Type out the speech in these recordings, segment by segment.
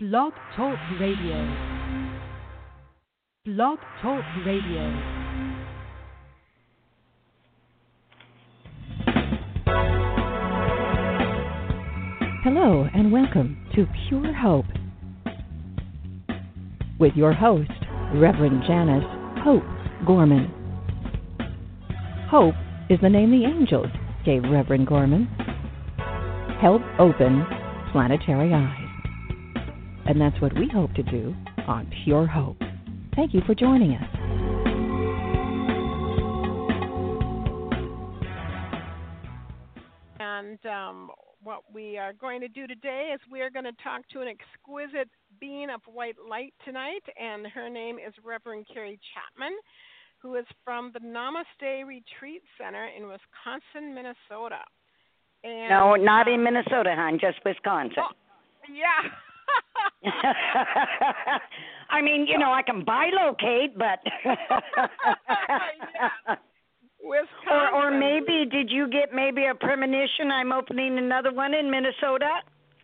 Blog Talk Radio. Blog Talk Radio. Hello and welcome to Pure Hope with your host, Reverend Janice Hope Gorman. Hope is the name the angels gave Reverend Gorman. Help open planetary eyes. And that's what we hope to do on Pure Hope. Thank you for joining us. And um, what we are going to do today is we are going to talk to an exquisite being of white light tonight, and her name is Reverend Kari Chapman, who is from the Namaste Retreat Center in Wisconsin, Minnesota. And, no, not um, in Minnesota, hon, just Wisconsin. Oh, yeah. I mean, you know, I can bilocate, but yeah. Or or maybe did you get maybe a premonition I'm opening another one in Minnesota?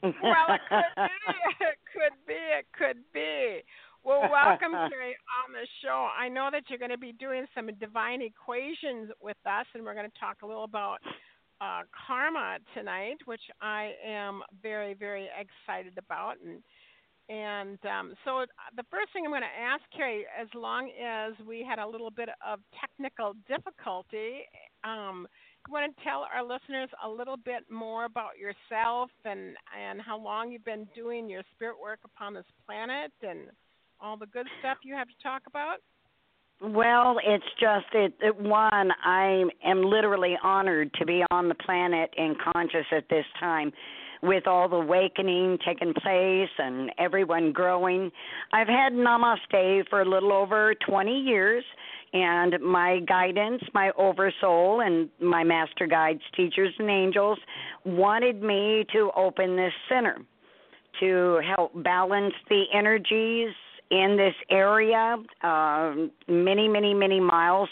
well, it could be. It could be. It could be. Well, welcome, Kari, on the show. I know that you're going to be doing some divine equations with us, and we're going to talk a little about uh, karma tonight, which I am very, very excited about. And and um, so the first thing I'm going to ask Kari, as long as we had a little bit of technical difficulty, um, you want to tell our listeners a little bit more about yourself and and how long you've been doing your spirit work upon this planet and all the good stuff you have to talk about. Well, it's just it, it one I am literally honored to be on the planet and conscious at this time with all the awakening taking place and everyone growing. I've had namaste for a little over 20 years and my guidance, my oversoul and my master guides, teachers and angels wanted me to open this center to help balance the energies in this area, uh, many, many, many miles.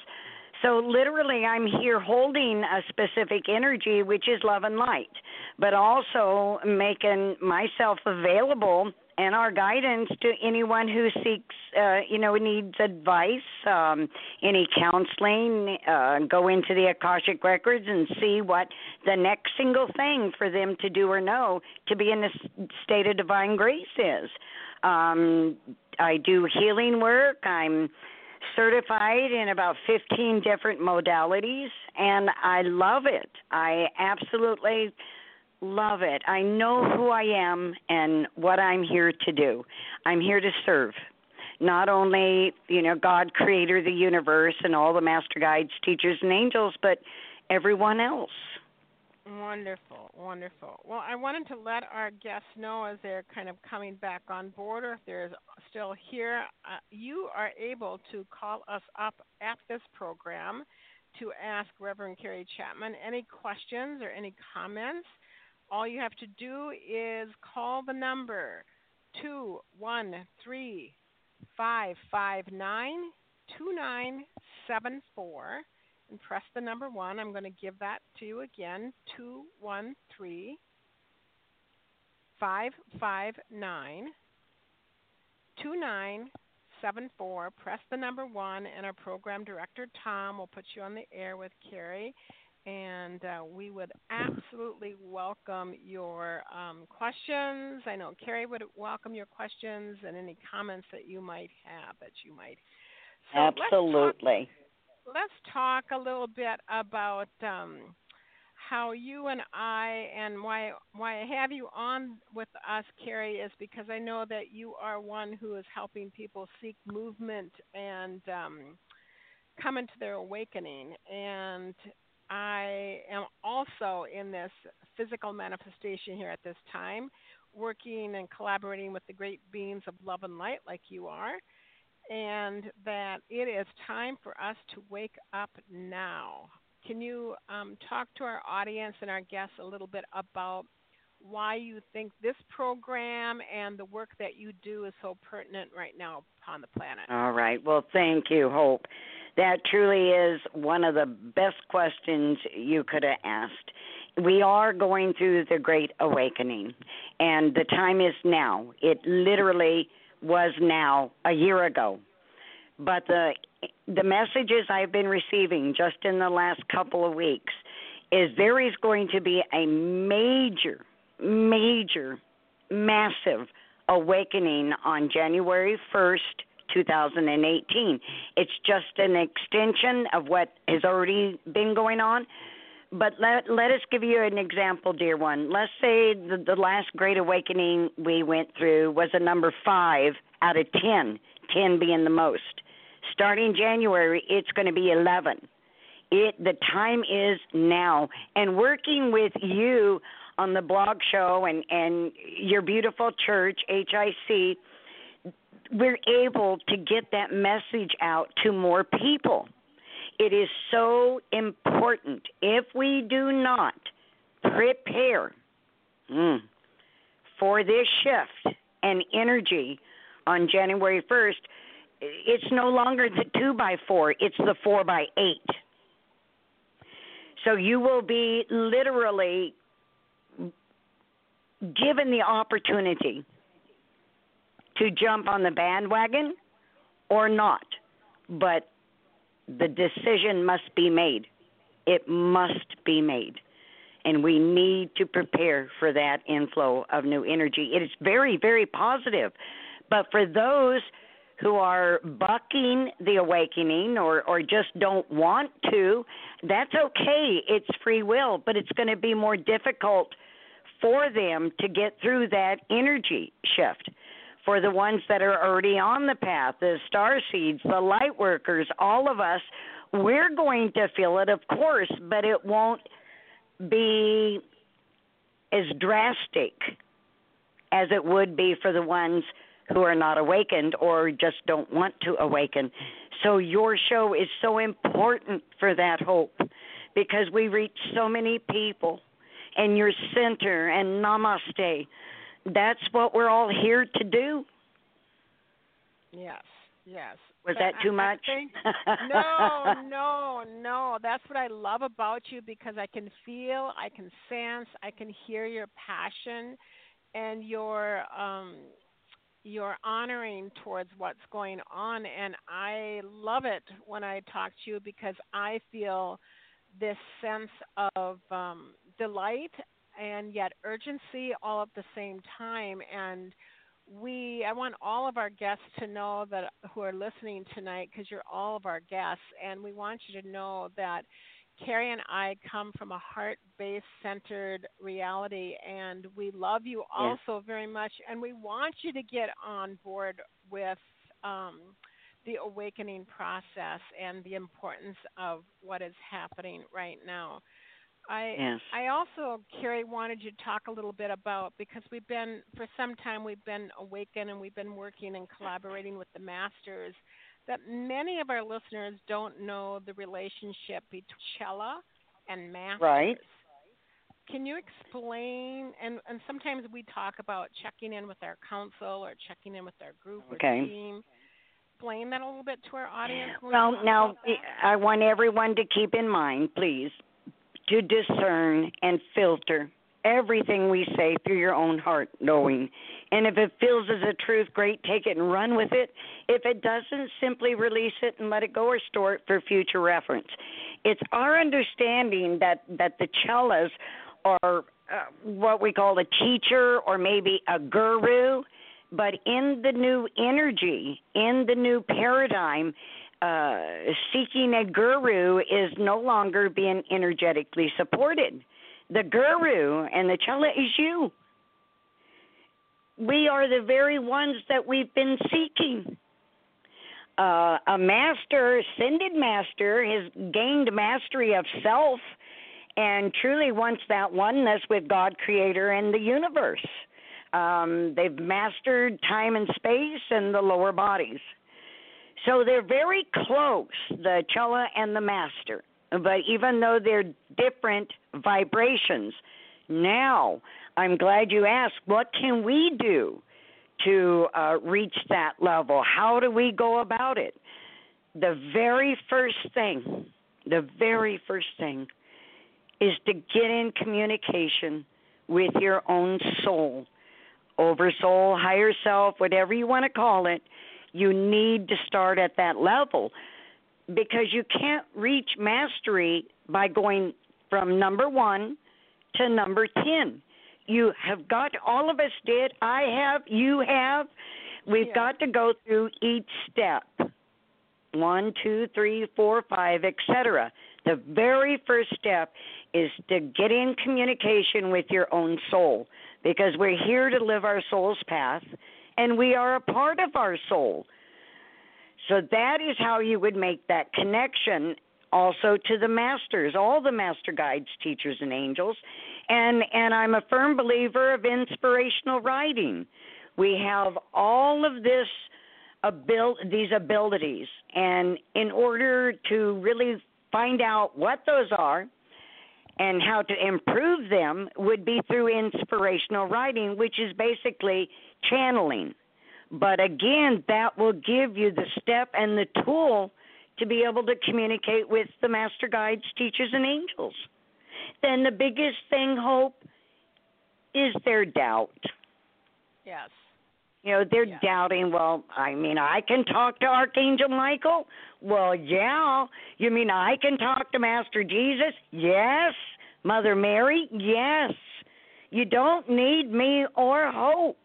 So, literally, I'm here holding a specific energy, which is love and light, but also making myself available and our guidance to anyone who seeks, uh, you know, needs advice, um, any counseling, uh, go into the Akashic Records and see what the next single thing for them to do or know to be in a state of divine grace is. Um, I do healing work. I'm certified in about 15 different modalities, and I love it. I absolutely love it. I know who I am and what I'm here to do. I'm here to serve. Not only, you know, God creator of the universe and all the master guides, teachers and angels, but everyone else. Wonderful, wonderful. Well, I wanted to let our guests know as they're kind of coming back on board, or if they're still here, uh, you are able to call us up at this program to ask Reverend Kari Chapman any questions or any comments. All you have to do is call the number 213 559 2974 and press the number one. I'm going to give that to you again 213 559 2974. Press the number one, and our program director, Tom, will put you on the air with Kari. And uh, we would absolutely welcome your um, questions. I know Kari would welcome your questions and any comments that you might have that you might. So Absolutely let's talk a little bit about um, how you and I and why why I have you on with us, Kari, is because I know that you are one who is helping people seek movement and um, come into their awakening. And I am also in this physical manifestation here at this time, working and collaborating with the great beings of love and light, like you are and that it is time for us to wake up now. Can you um, talk to our audience and our guests a little bit about why you think this program and the work that you do is so pertinent right now upon the planet? All right. Well, thank you, Hope. That truly is one of the best questions you could have asked. we are going through the great awakening and the time is now it literally was now a year ago. But the the messages i've been receiving just in the last couple of weeks is there is going to be a major major massive awakening on January 1st 2018 it's just an extension of what has already been going on but let let us give you an example, dear one. Let's say the, the last Great Awakening we went through was a number five out of ten, ten being the most. Starting January, it's going to be eleven. It the time is now, and working with you on the blog show and and your beautiful church HIC, we're able to get that message out to more people it is so important. If we do not prepare mm, for this shift and energy on January 1st, it's no longer the 2 by 4, it's the 4 by 8. So you will be literally given the opportunity to jump on the bandwagon or not. But the decision must be made. It must be made. And we need to prepare for that inflow of new energy. It is very, very positive. But for those who are bucking the awakening or, or just don't want to, that's okay. It's free will, but it's going to be more difficult for them to get through that energy shift for the ones that are already on the path, the star seeds, the light workers, all of us, we're going to feel it, of course, but it won't be as drastic as it would be for the ones who are not awakened or just don't want to awaken. So your show is so important for that hope because we reach so many people and your center and namaste that's what we're all here to do. Yes, yes. Was that too much? Think, no, no, no. That's what I love about you because I can feel, I can sense, I can hear your passion and your um your honoring towards what's going on and I love it when I talk to you because I feel this sense of um delight and yet urgency all at the same time and we i want all of our guests to know that who are listening tonight because you're all of our guests and we want you to know that Kari and i come from a heart based centered reality and we love you also yes. very much and we want you to get on board with um, the awakening process and the importance of what is happening right now I yes. I also, Kari, wanted you to talk a little bit about because we've been for some time we've been awakened and we've been working and collaborating with the masters. That many of our listeners don't know the relationship between Chela and masters. Right. Can you explain? And and sometimes we talk about checking in with our council or checking in with our group okay. team explain that a little bit to our audience? Well, now I want everyone to keep in mind, please, to discern and filter everything we say through your own heart knowing. And if it feels as a truth, great, take it and run with it. If it doesn't, simply release it and let it go or store it for future reference. It's our understanding that, that the chelas are uh, what we call a teacher or maybe a guru, but in the new energy, in the new paradigm, uh, seeking a guru is no longer being energetically supported. The guru and the chela is you. We are the very ones that we've been seeking. Uh, a master, ascended master, has gained mastery of self and truly wants that oneness with God, Creator, and the universe. Um, they've mastered time and space and the lower bodies. So they're very close, the chela and the master. But even though they're different vibrations, now I'm glad you asked, what can we do to uh, reach that level? How do we go about it? The very first thing, the very first thing is to get in communication with your own soul, oversoul, higher self, whatever you want to call it. You need to start at that level because you can't reach mastery by going from number one to number 10. You have got, all of us did, I have, you have. We've Yeah. got to go through each step one, two, three, four, five, etc. The very first step is to get in communication with your own soul because we're here to live our soul's path and we are a part of our soul. So that is how you would make that connection also to the masters, all the master guides, teachers and angels. And and I'm a firm believer of inspirational writing. We have all of this abil- these abilities and in order to really find out what those are and how to improve them would be through inspirational writing, which is basically channeling. But again, that will give you the step and the tool to be able to communicate with the master guides, teachers, and angels. Then the biggest thing, Hope, is their doubt. Yes. You know, they're Yeah. doubting, well, I mean, I can talk to Archangel Michael? Well, yeah. You mean I can talk to Master Jesus? Yes. Mother Mary? Yes. You don't need me or hope.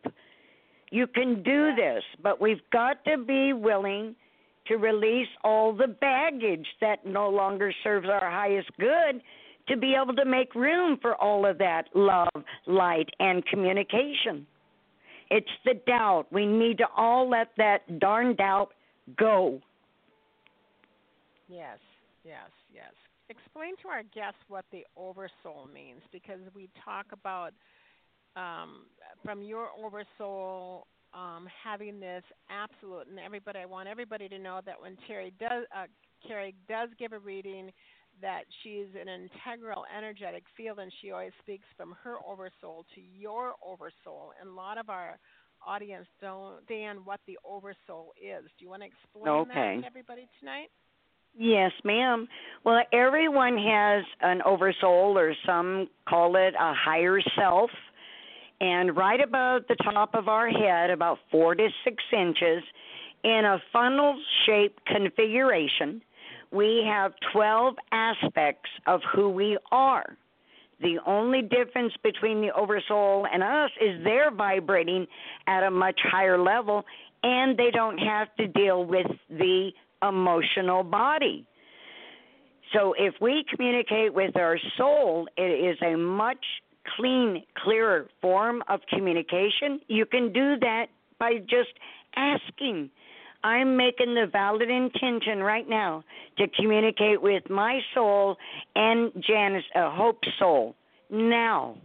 You can do this, but we've got to be willing to release all the baggage that no longer serves our highest good to be able to make room for all of that love, light, and communication. It's the doubt. We need to all let that darn doubt go. Yes, yes, yes. Explain to our guests what the oversoul means because we talk about um, from your oversoul um, having this absolute, and everybody, I want everybody to know that when Terry does, uh, Kari does give a reading, that she's an integral energetic field, and she always speaks from her oversoul to your oversoul. And a lot of our audience don't understand what the oversoul is. Do you want to explain Okay. that to everybody tonight? Yes, ma'am. Well, everyone has an oversoul, or some call it a higher self. And right above the top of our head, about four to six inches, in a funnel shaped configuration, we have 12 aspects of who we are. The only difference between the oversoul and us is they're vibrating at a much higher level and they don't have to deal with the emotional body. So if we communicate with our soul, it is a much clean, clearer form of communication. You can do that by just asking. I'm making the valid intention right now to communicate with my soul and Janice, uh, Hope's soul now.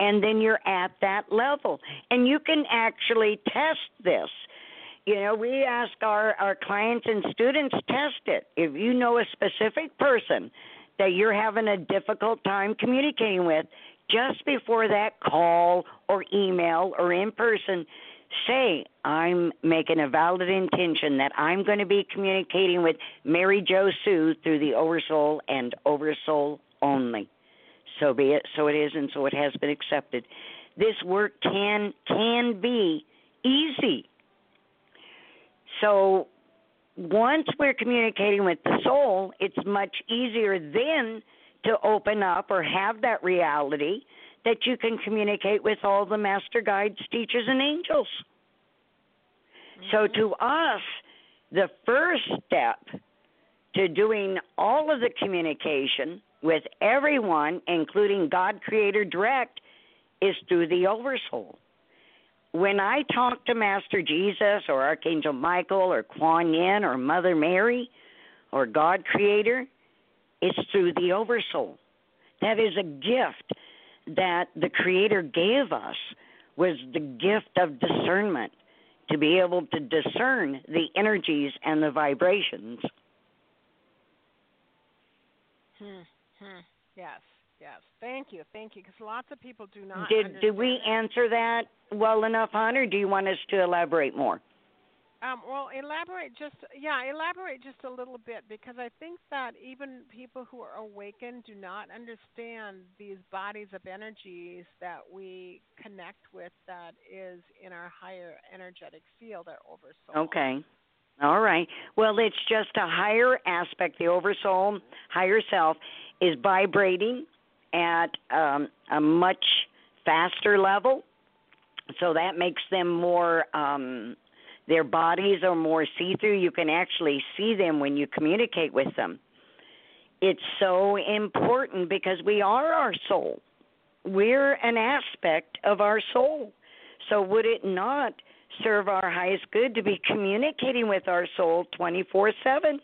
And then you're at that level. And you can actually test this. You know, we ask our, our clients and students test it. If you know a specific person that you're having a difficult time communicating with, just before that call or email or in person, say, I'm making a valid intention that I'm going to be communicating with Mary Jo Sue through the Oversoul and Oversoul only. So be it, so it is, and so it has been accepted. This work can can be easy. So once we're communicating with the soul, it's much easier then to open up or have that reality that you can communicate with all the master guides, teachers, and angels. So mm-hmm. to us, the first step to doing all of the communication with everyone, including God Creator Direct, is through the Oversoul. When I talk to Master Jesus or Archangel Michael or Kuan Yin or Mother Mary or God Creator, it's through the Oversoul. That is a gift that the Creator gave us was the gift of discernment to be able to discern the energies and the vibrations. Hmm. Hmm. Yes. Yes. Thank you. Thank you. Because lots of people do not. Did did we answer that well enough, hon, or do you want us to elaborate more? Um, well, elaborate just yeah, elaborate just a little bit because I think that even people who are awakened do not understand these bodies of energies that we connect with that is in our higher energetic field, our oversoul. Okay. All right. Well, it's just a higher aspect. The oversoul, higher self, is vibrating at um, a much faster level. So that makes them more um, their bodies are more see through. You can actually see them when you communicate with them. It's so important because we are our soul. We're an aspect of our soul. So, would it not serve our highest good to be communicating with our soul 24 7?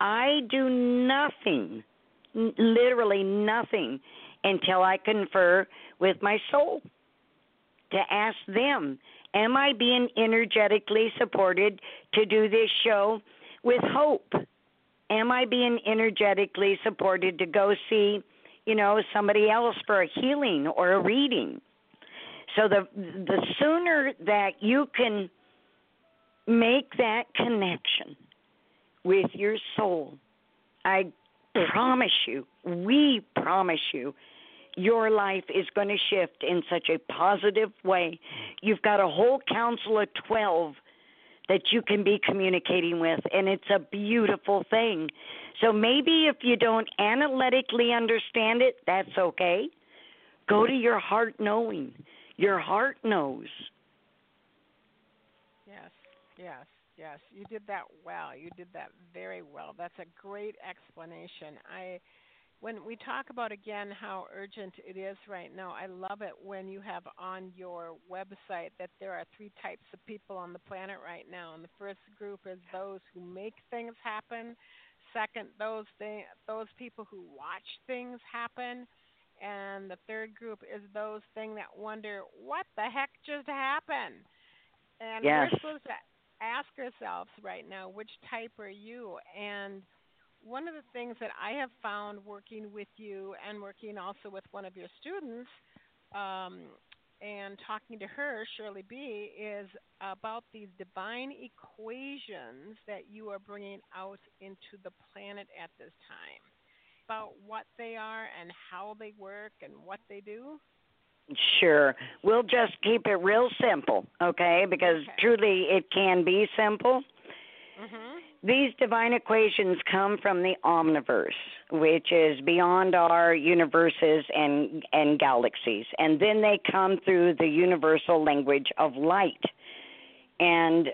I do nothing, literally nothing, until I confer with my soul to ask them Am I being energetically supported to do this show with hope? Am I being energetically supported to go see, you know, somebody else for a healing or a reading? So the the sooner that you can make that connection with your soul, I promise you, we promise you your life is going to shift in such a positive way. You've got a whole council of 12 that you can be communicating with, and it's a beautiful thing. So maybe if you don't analytically understand it, that's okay. Go to your heart knowing. Your heart knows. Yes, yes, yes. You did that well. You did that very well. That's a great explanation. I when we talk about again how urgent it is right now, I love it when you have on your website that there are three types of people on the planet right now. And the first group is those who make things happen. Second, those th- those people who watch things happen. And the third group is those thing that wonder what the heck just happened. And yes. we're supposed to ask ourselves right now, which type are you? And one of the things that I have found working with you and working also with one of your students um, and talking to her, Shirley B, is about these divine equations that you are bringing out into the planet at this time. About what they are and how they work and what they do? Sure. We'll just keep it real simple, okay? Because okay. truly it can be simple. Mm-hmm. These divine equations come from the omniverse, which is beyond our universes and, and galaxies. And then they come through the universal language of light. And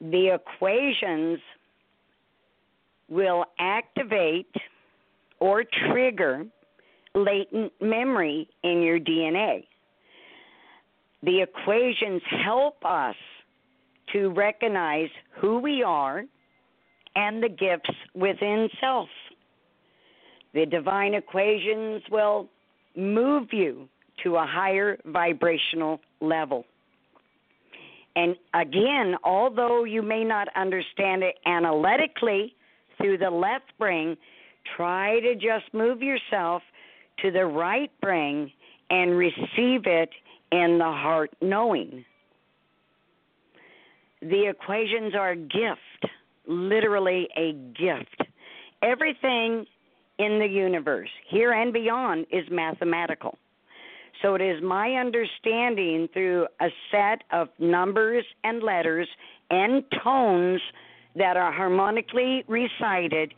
the equations will activate or trigger latent memory in your DNA. The equations help us to recognize who we are and the gifts within self. The divine equations will move you to a higher vibrational level. And again, although you may not understand it analytically through the left brain, try to just move yourself to the right brain and receive it in the heart knowing. The equations are a gift, literally a gift. Everything in the universe, here and beyond, is mathematical. So it is my understanding through a set of numbers and letters and tones that are harmonically recited,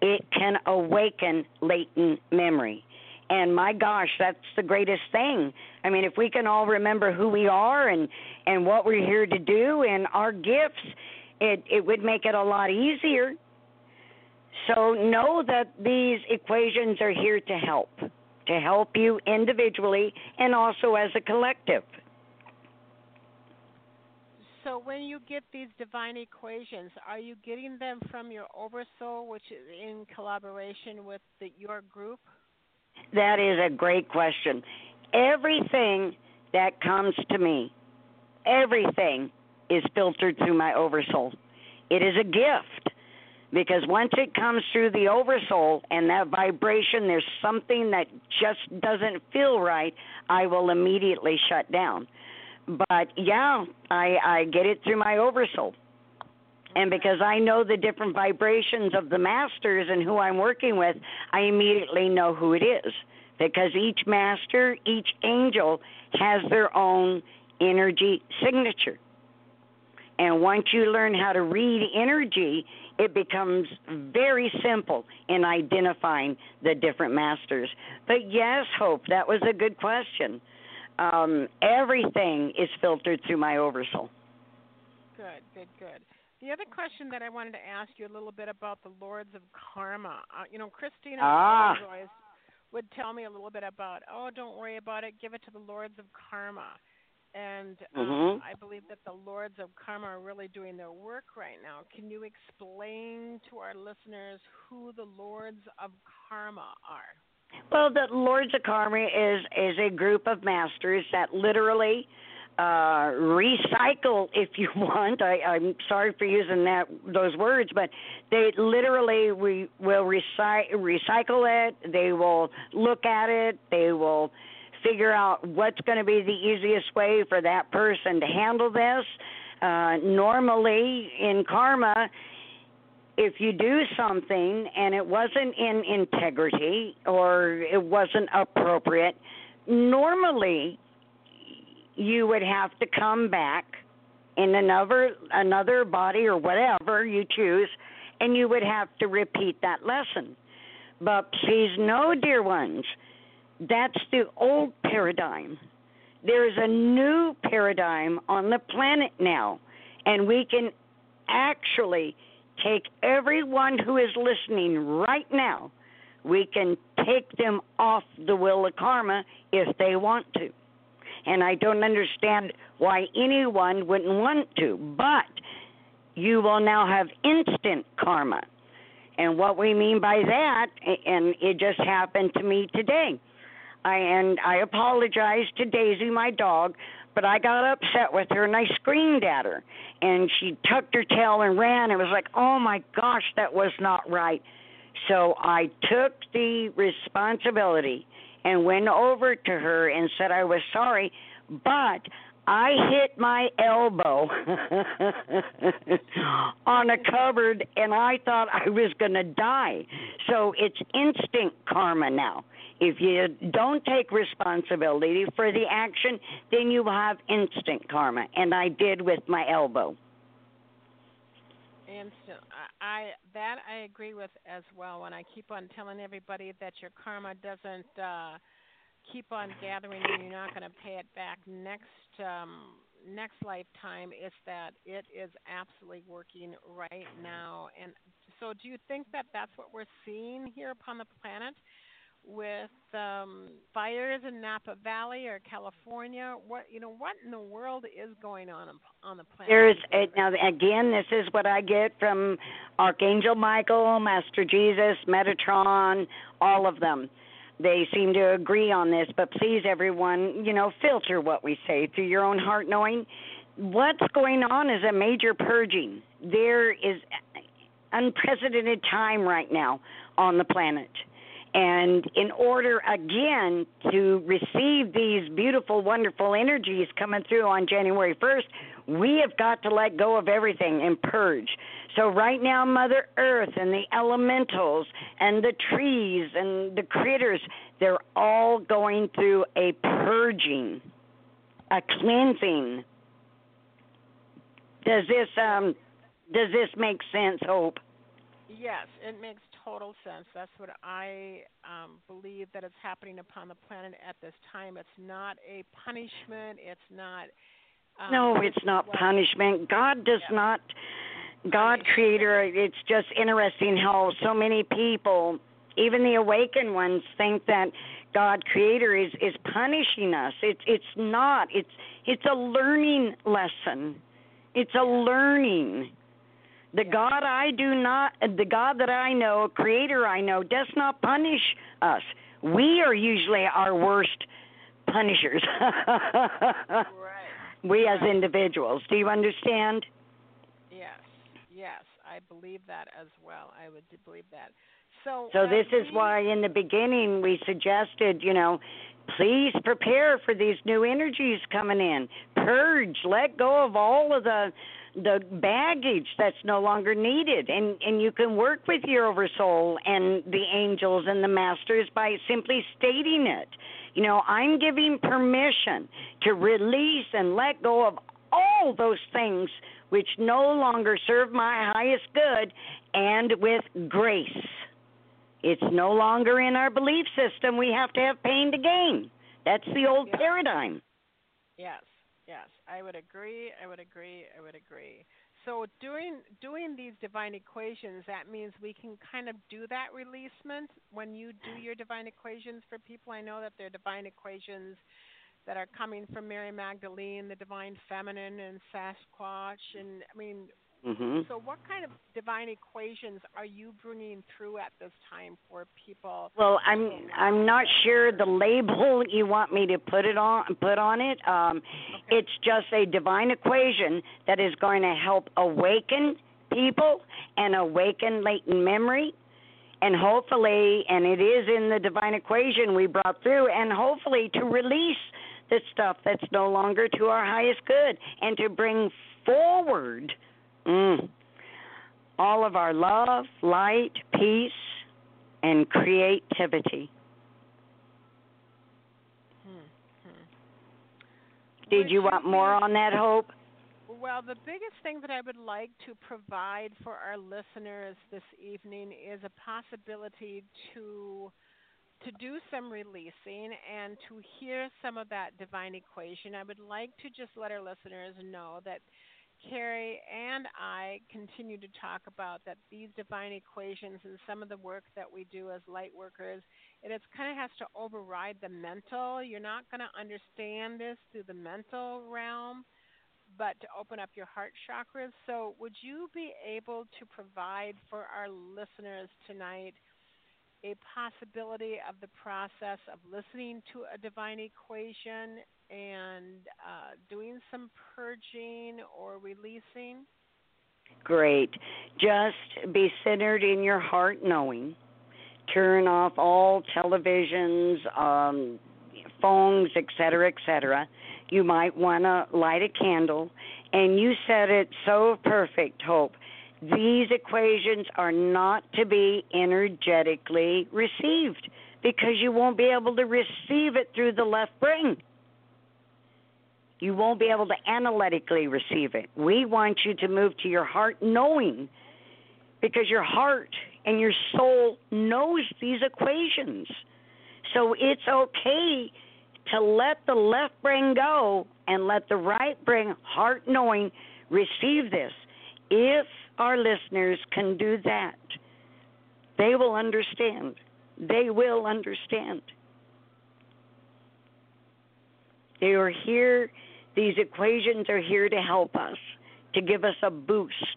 it can awaken latent memory. And my gosh, that's the greatest thing. I mean, if we can all remember who we are and and what we're here to do and our gifts, it it would make it a lot easier. So know that these equations are here to help, to help you individually and also as a collective. So when you get these divine equations, are you getting them from your oversoul, which is in collaboration with the, your group? That is a great question. Everything that comes to me, everything is filtered through my oversoul. It is a gift because once it comes through the oversoul and that vibration, there's something that just doesn't feel right, I will immediately shut down. but yeah, I I get it through my oversoul. And because I know the different vibrations of the masters and who I'm working with, I immediately know who it is. Because each master, each angel has their own energy signature. And once you learn how to read energy, it becomes very simple in identifying the different masters. But yes, Hope, that was a good question. Um, everything is filtered through my oversoul. Good, good, good. The other question that I wanted to ask you a little bit about the Lords of Karma. Uh, you know, Christina ah. always would tell me a little bit about, oh, don't worry about it, give it to the Lords of Karma. And um, mm-hmm. I believe that the Lords of Karma are really doing their work right now. Can you explain to our listeners who the Lords of Karma are? Well, the Lords of Karma is is a group of masters that literally uh, recycle, if you want. I, I'm sorry for using that those words, but they literally we will recy- recycle it. They will look at it. They will figure out what's going to be the easiest way for that person to handle this. Uh, normally, in karma, if you do something and it wasn't in integrity or it wasn't appropriate, normally you would have to come back in another another body or whatever you choose and you would have to repeat that lesson. But please no dear ones, that's the old paradigm. There's a new paradigm on the planet now, and we can actually take everyone who is listening right now, we can take them off the wheel of karma if they want to. And I don't understand why anyone wouldn't want to, but you will now have instant karma. And what we mean by that, and it just happened to me today I and I apologized to Daisy, my dog, but I got upset with her and I screamed at her. And she tucked her tail and ran. It was like, oh my gosh, that was not right. So I took the responsibility and went over to her and said I was sorry, but I hit my elbow on a cupboard and I thought I was going to die. So it's instant karma now. If you don't take responsibility for the action, then you have instant karma, and I did with my elbow. Instant. I that I agree with as well. And I keep on telling everybody that your karma doesn't uh, keep on gathering, and you're not going to pay it back next um, next lifetime. It's that it is absolutely working right now. And so, do you think that that's what we're seeing here upon the planet? With um, fires in Napa Valley or California? What you know? What in the world is going on on the planet? There's a, now again. This is what I get from Archangel Michael, Master Jesus, Metatron, all of them. They seem to agree on this, but please, everyone, you know, filter what we say through your own heart knowing. What's going on is a major purging. There is unprecedented time right now on the planet and in order again to receive these beautiful, wonderful energies coming through on January 1st, we have got to let go of everything and purge. So, right now, Mother Earth and the elementals and the trees and the critters, they're all going through a purging, a cleansing. Does this um does this make sense, Hope? Yes, it makes total sense. That's what I um, believe that is happening upon the planet at this time. It's not a punishment. It's not. Um, no, it's not punishment. God does yeah. not. God, Creator. It's just interesting how so many people, even the awakened ones, think that God, Creator, is is punishing us. It's it's not. It's it's a learning lesson. It's a learning. The God I do not, the God that I know, a Creator I know, does not punish us. We are usually our worst punishers. right. We right. as individuals. Do you understand? Yes, yes, I believe that as well. I would believe that. So, so this is why in the beginning we suggested, you know, please prepare for these new energies coming in. Purge, let go of all of the the baggage that's no longer needed. And and you can work with your oversoul and the angels and the masters by simply stating it. You know i'm giving permission to release and let go of all those things which no longer serve my highest good and with grace. It's no longer in our belief system. We have to have pain to gain. That's the old Yeah. paradigm. Yes, yes, I would agree. I would agree. I would agree. So doing doing these divine equations, that means we can kind of do that releasement when you do mm. your divine equations for people. I know that they're divine equations that are coming from Mary Magdalene, the divine feminine, and Sasquatch, and I mean, mhm so what kind of divine equations are you bringing through at this time for people? Well, I'm I'm not sure the label you want me to put it on put on it. Um, Okay. It's just a divine equation that is going to help awaken people and awaken latent memory, and hopefully, and it is in the divine equation we brought through, and hopefully to release the stuff that's no longer to our highest good, and to bring forward mm, all of our love, light, peace, and creativity. Hmm, hmm. Did you want more on that, Hope? Well, the biggest thing that I would like to provide for our listeners this evening is a possibility to to do some releasing and to hear some of that divine equation. I would like to just let our listeners know that Kari and I continue to talk about that these divine equations and some of the work that we do as light workers, it is kind of has to override the mental. You're not going to understand this through the mental realm but to open up your heart chakras. So, would you be able to provide for our listeners tonight a possibility of the process of listening to a divine equation and uh, doing some purging or releasing? Great. Just be centered in your heart knowing. Turn off all televisions, um, phones, etc., etc. You might want to light a candle. And you said it so perfect, Hope. These equations are not to be energetically received because you won't be able to receive it through the left brain. You won't be able to analytically receive it. We want you to move to your heart knowing because your heart and your soul knows these equations. So it's okay to let the left brain go and let the right brain, heart knowing, receive this. If our listeners can do that, they will understand. They will understand. They are here, these equations are here to help us, to give us a boost,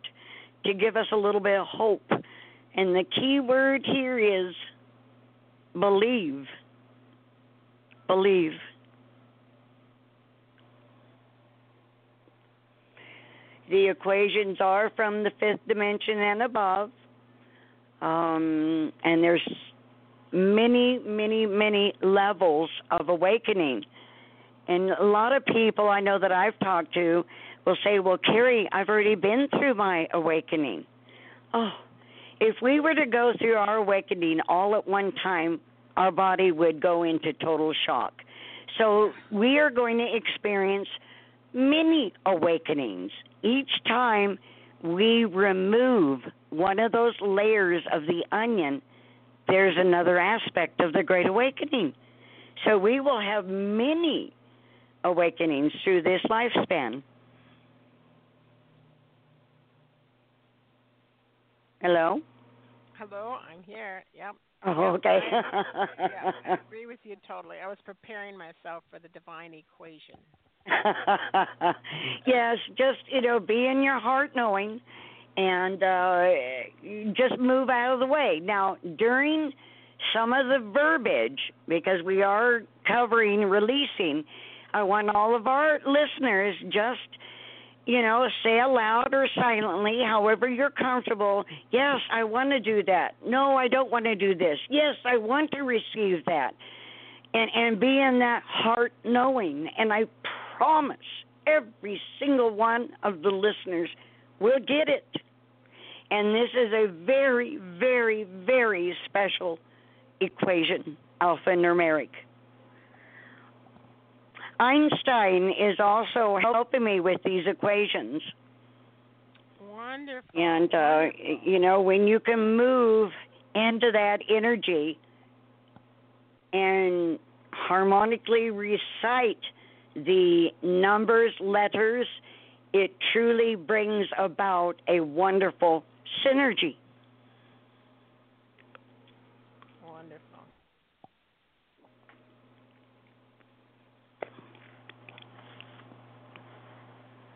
to give us a little bit of hope. And the key word here is believe. Believe. The equations are from the fifth dimension and above. Um, and there's many, many, many levels of awakening. And a lot of people I know that I've talked to will say, Well, Kari, I've already been through my awakening. Oh, if we were to go through our awakening all at one time, our body would go into total shock. So we are going to experience many awakenings. Each time we remove one of those layers of the onion, there's another aspect of the Great Awakening. So we will have many awakenings through this lifespan. Hello? Hello, I'm here. Yep. Oh, okay. yeah, I agree with you totally. I was preparing myself for the divine equation. yes, just you know, be in your heart knowing, and uh, just move out of the way. Now, during some of the verbiage, because we are covering releasing, I want all of our listeners just you know, say aloud or silently, however you're comfortable, yes, I want to do that. No, I don't want to do this. Yes, I want to receive that. And and be in that heart knowing. And I promise every single one of the listeners will get it. And this is a very, very, very special equation, alphanumeric. Einstein is also helping me with these equations. Wonderful. And uh, you know, when you can move into that energy and harmonically recite the numbers, letters, it truly brings about a wonderful synergy. Wonderful.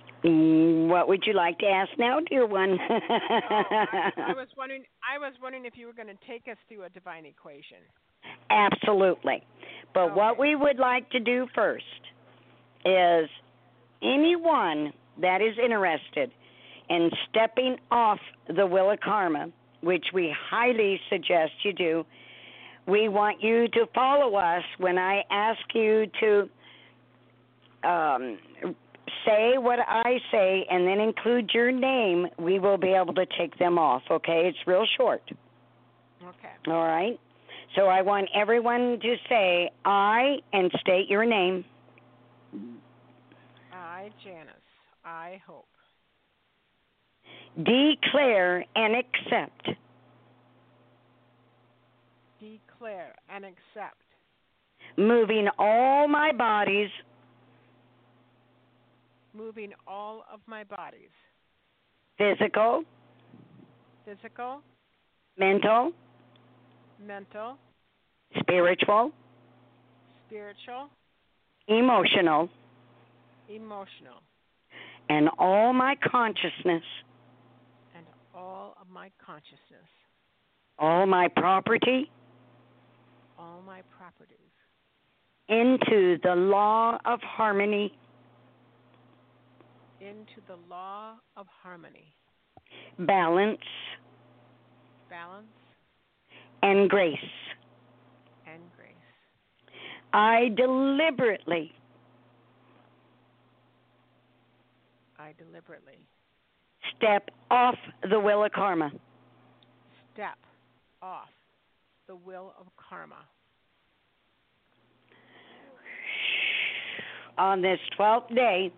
Mm, What would you like to ask now, dear one? Oh, I, I was wondering. I was wondering if you were going to take us through a divine equation. Absolutely. But what we would like to do first is anyone that is interested in stepping off the wheel of karma, which we highly suggest you do, we want you to follow us when I ask you to um, say what I say and then include your name. We will be able to take them off, okay? It's real short. Okay. All right. So I want everyone to say I and state your name. I, Janice. I hope. Declare and accept Declare and accept moving all my bodies moving all of my bodies, physical, physical, mental, mental, spiritual, spiritual, emotional, emotional, and all my consciousness, and all of my consciousness, all my property. All my properties, into the law of harmony, into the law of harmony, balance, balance, and grace. and grace. I deliberately I deliberately step off the will of karma. step off the will of karma on this 12th day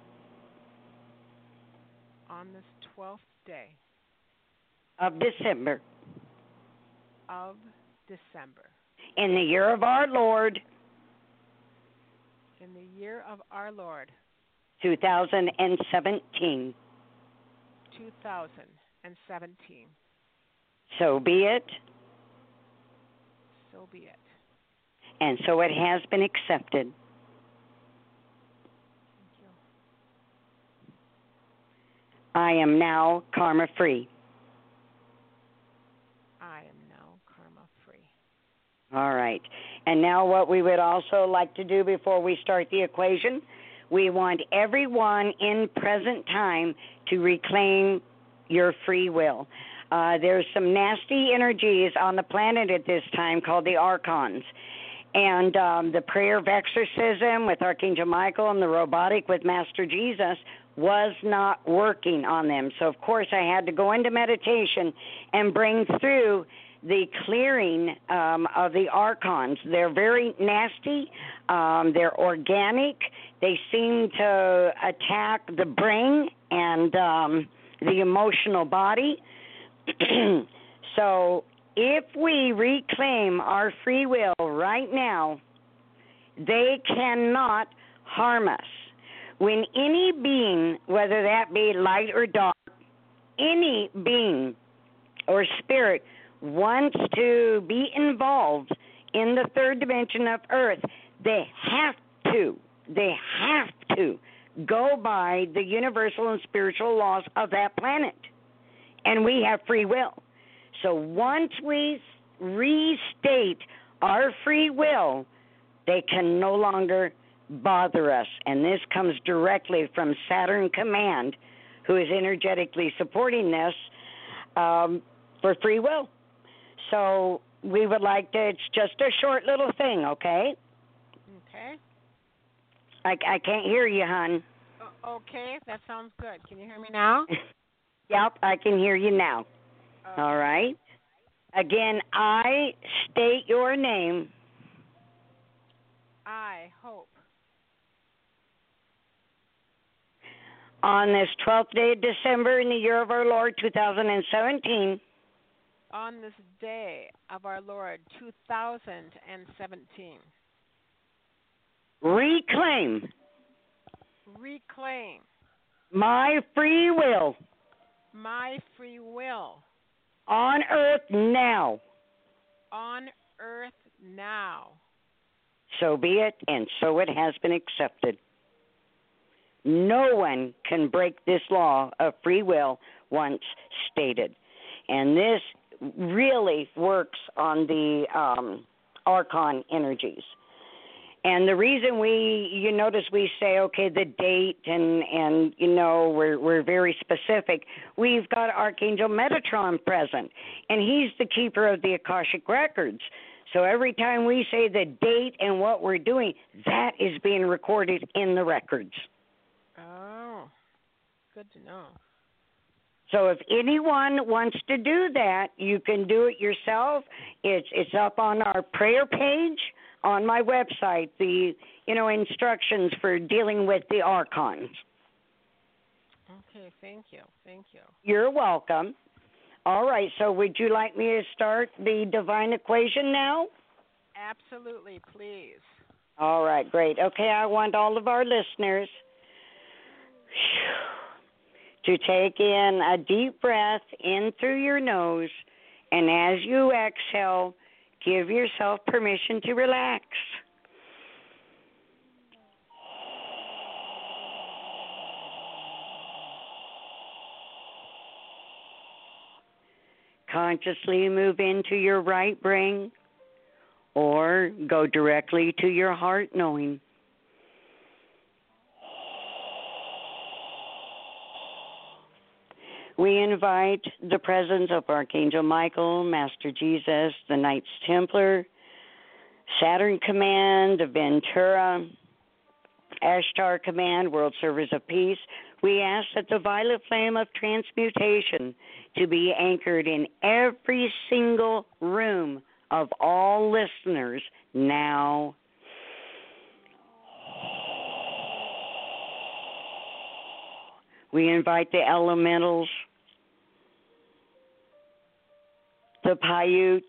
on this 12th day of December of December in the year of our Lord in the year of our Lord 2017. 2017. So be it, So be it. and so it has been accepted. Thank you. I am now karma free. I am now karma free. All right. And now, what we would also like to do before we start the equation, we want everyone in present time to reclaim your free will. Uh, there's some nasty energies on the planet at this time called the archons. And um, the prayer of exorcism with Archangel Michael and the robotic with Master Jesus was not working on them. So, of course, I had to go into meditation and bring through the clearing um, of the archons. They're very nasty. Um, they're organic. They seem to attack the brain and um, the emotional body. so, if we reclaim our free will right now, they cannot harm us. When any being, whether that be light or dark, any being or spirit wants to be involved in the third dimension of Earth, they have to, they have to go by the universal and spiritual laws of that planet. And we have free will. So once we restate our free will, they can no longer bother us. And this comes directly from Saturn Command who is energetically supporting this um, for free will. So we would like to, it's just a short little thing, okay? Okay. I, I can't hear you, hon. okay, that sounds good. Can you hear me now? yep, I can hear you now. Okay. All right. Again, I state your name. I hope. On this 12th day of December in the year of our Lord 2017. On this day of our Lord 2017. Reclaim. Reclaim. My free will. My free will. On earth now. On earth now. So be it, and so it has been accepted. No one can break this law of free will once stated. And this really works on the um, archon energies. And the reason we, you notice we say, okay, the date, and and you know we're we're very specific. We've got Archangel Metatron present, and he's the keeper of the Akashic records. So every time we say the date and what we're doing, that is being recorded in the records. Oh, good to know. So if anyone wants to do that, you can do it yourself. It's it's up on our prayer page on my website. The you know instructions for dealing with the archons. Okay, thank you, thank you. You're welcome. All right. So would you like me to start the divine equation now? Absolutely, please. All right, great. Okay, I want all of our listeners to take in a deep breath in through your nose, and as you exhale, give yourself permission to relax. Consciously move into your right brain or go directly to your heart knowing. We invite the presence of Archangel Michael, Master Jesus, the Knights Templar, Saturn Command, the Ventura, Ashtar Command, World Servers of Peace. We ask that the violet flame of transmutation to be anchored in every single room of all listeners now. We invite the elementals, the Paiutes,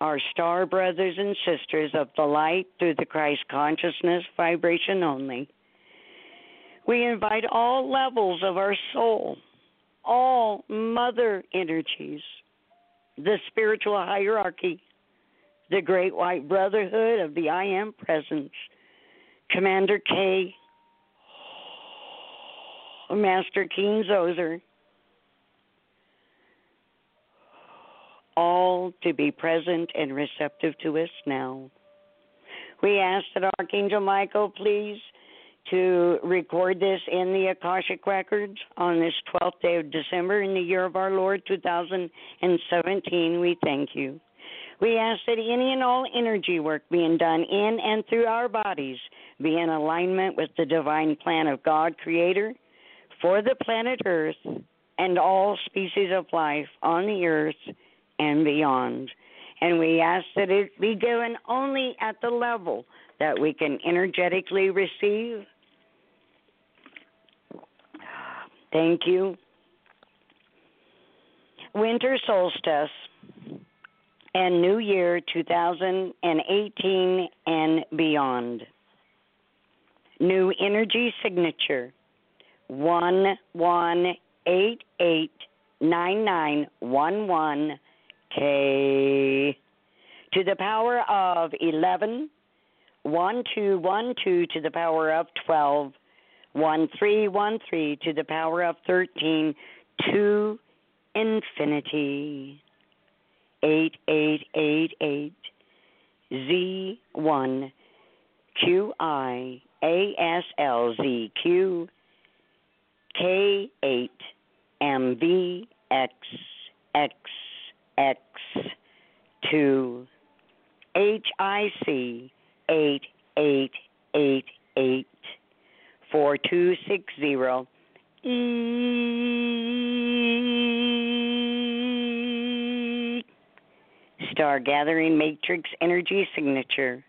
our star brothers and sisters of the light through the Christ consciousness vibration only. We invite all levels of our soul, all mother energies, the spiritual hierarchy, the great white brotherhood of the I Am Presence, Commander K, Master King Zoser, all to be present and receptive to us now. We ask that Archangel Michael please to record this in the Akashic Records on this 12th day of December in the year of our Lord 2017. We thank you. We ask that any and all energy work being done in and through our bodies be in alignment with the divine plan of God, Creator, for the planet Earth and all species of life on the earth and beyond. And we ask that it be given only at the level that we can energetically receive. Thank you. Winter solstice and New Year 2018 and beyond. New energy signature one one eight eight nine nine one one. K. To the power of eleven. One two one two to the power of twelve. One three one three to the power of thirteen. To infinity. eight eight eight eight. Z one. Q I A S L Z Q K8MVXXX2 HIC8888 4260 E Star Gathering Matrix Energy Signature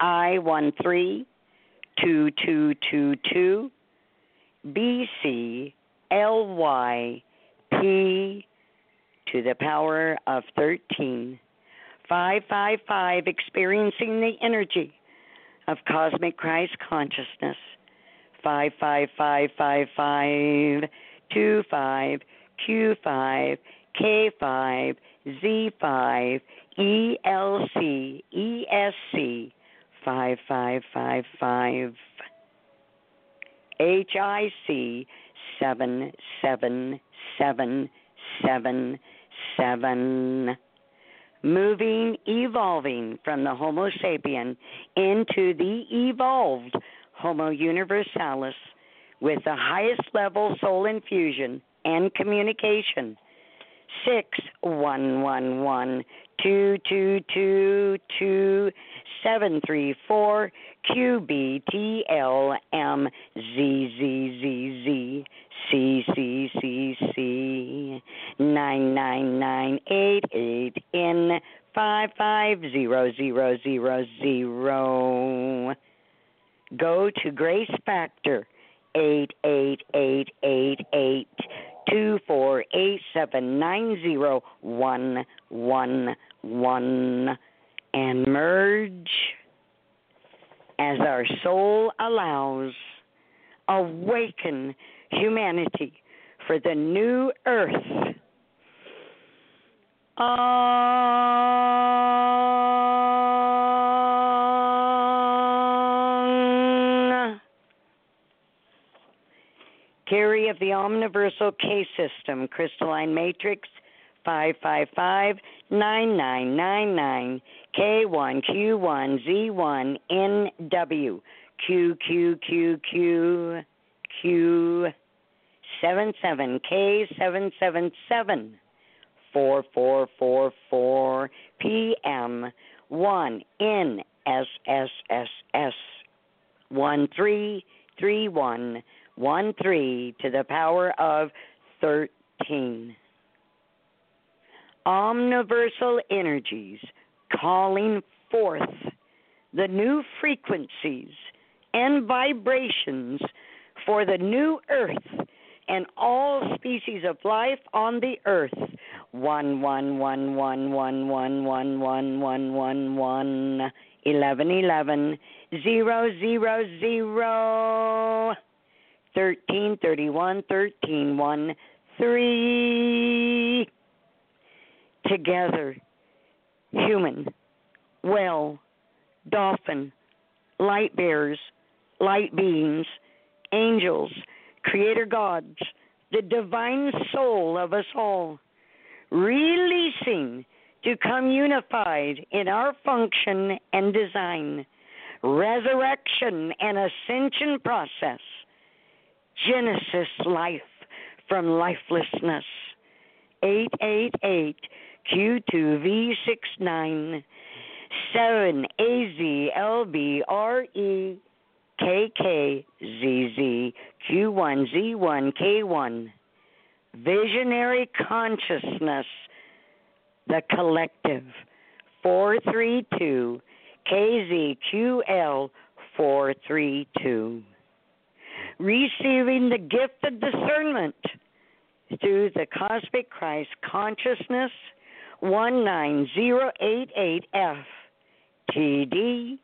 I13 Two two two two, B C L Y P to the power of 13. 555 experiencing the energy of cosmic Christ consciousness. five five five five five two five Q5 K5 Z5 ELC ESC five five five five H I C seven seven seven seven seven. Moving evolving from the homo sapien into the evolved homo universalis with the highest level soul infusion and communication. Six one one one Two two two two seven three four Q B T L M Z Z Z Z C C C C nine nine nine eight eight in 550000. Go to Grace Factor eight eight eight eight eight two four eight seven nine zero one one and merge as our soul allows. Awaken humanity for the new earth. On Carry of the Omniversal K System, Crystalline Matrix 555 9999 K1Q1Z1 NW QQQQ Q77K777 4444 PM 1 NSSSS 1331 13 to the power of 13 omniversal energies calling forth the new frequencies and vibrations for the new earth and all species of life on the earth. One one one one one one one one one one one. Eleven eleven. Zero zero zero. Thirteen thirty one thirteen one three together human, whale, dolphin, light bearers, light beings, angels, creator gods, the divine soul of us all, releasing to come unified in our function and design, resurrection and ascension process, Genesis life from lifelessness. 888 Q2V69 7 AZLBRE KKZZ Q1Z1K1 Visionary Consciousness The Collective. 432 KZQL 432 Receiving the gift of discernment through the Cosmic Christ Consciousness 19088F TD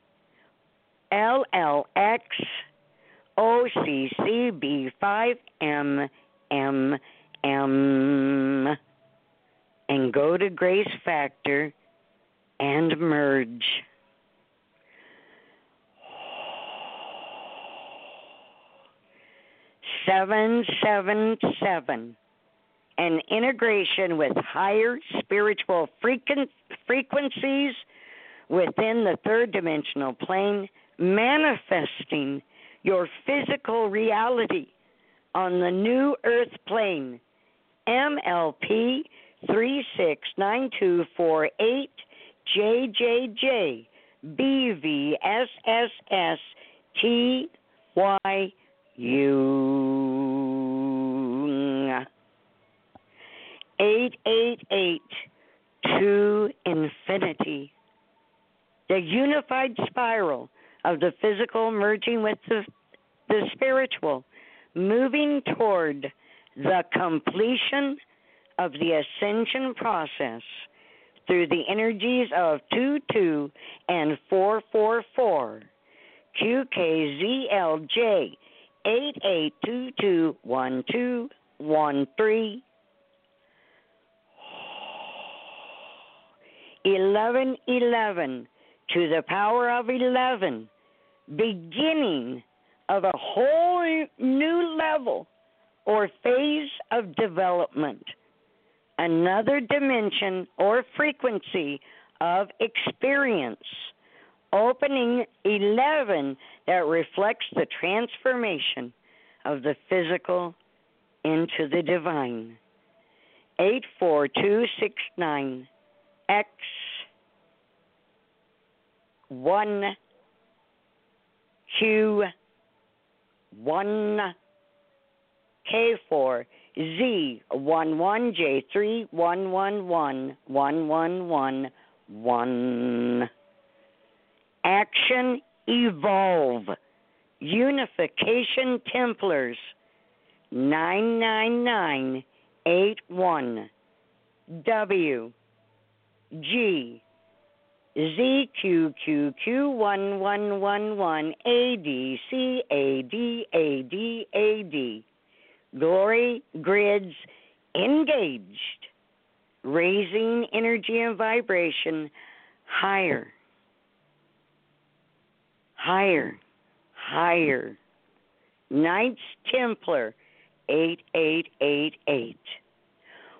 LLX OCCB5MM and go to Grace Factor and merge. Seven seven seven an integration with higher spiritual frequencies within the third dimensional plane, manifesting your physical reality on the new earth plane. MLP 369248 JJJ 888 to infinity. The unified spiral of the physical merging with the, the spiritual, moving toward the completion of the ascension process through the energies of 2 2 and 444. QKZLJ 88221213. 1111 to the power of 11, beginning of a whole new level or phase of development, another dimension or frequency of experience. Opening 11 that reflects the transformation of the physical into the divine. 84269 X one Q one K four Z one one J three one one one one one one one. Action Evolve. Unification Templars. nine nine nine eight one W. G ZQQQ1111 ADCADADAD. Glory grids engaged, raising energy and vibration higher, higher, higher. Knights Templar 8888.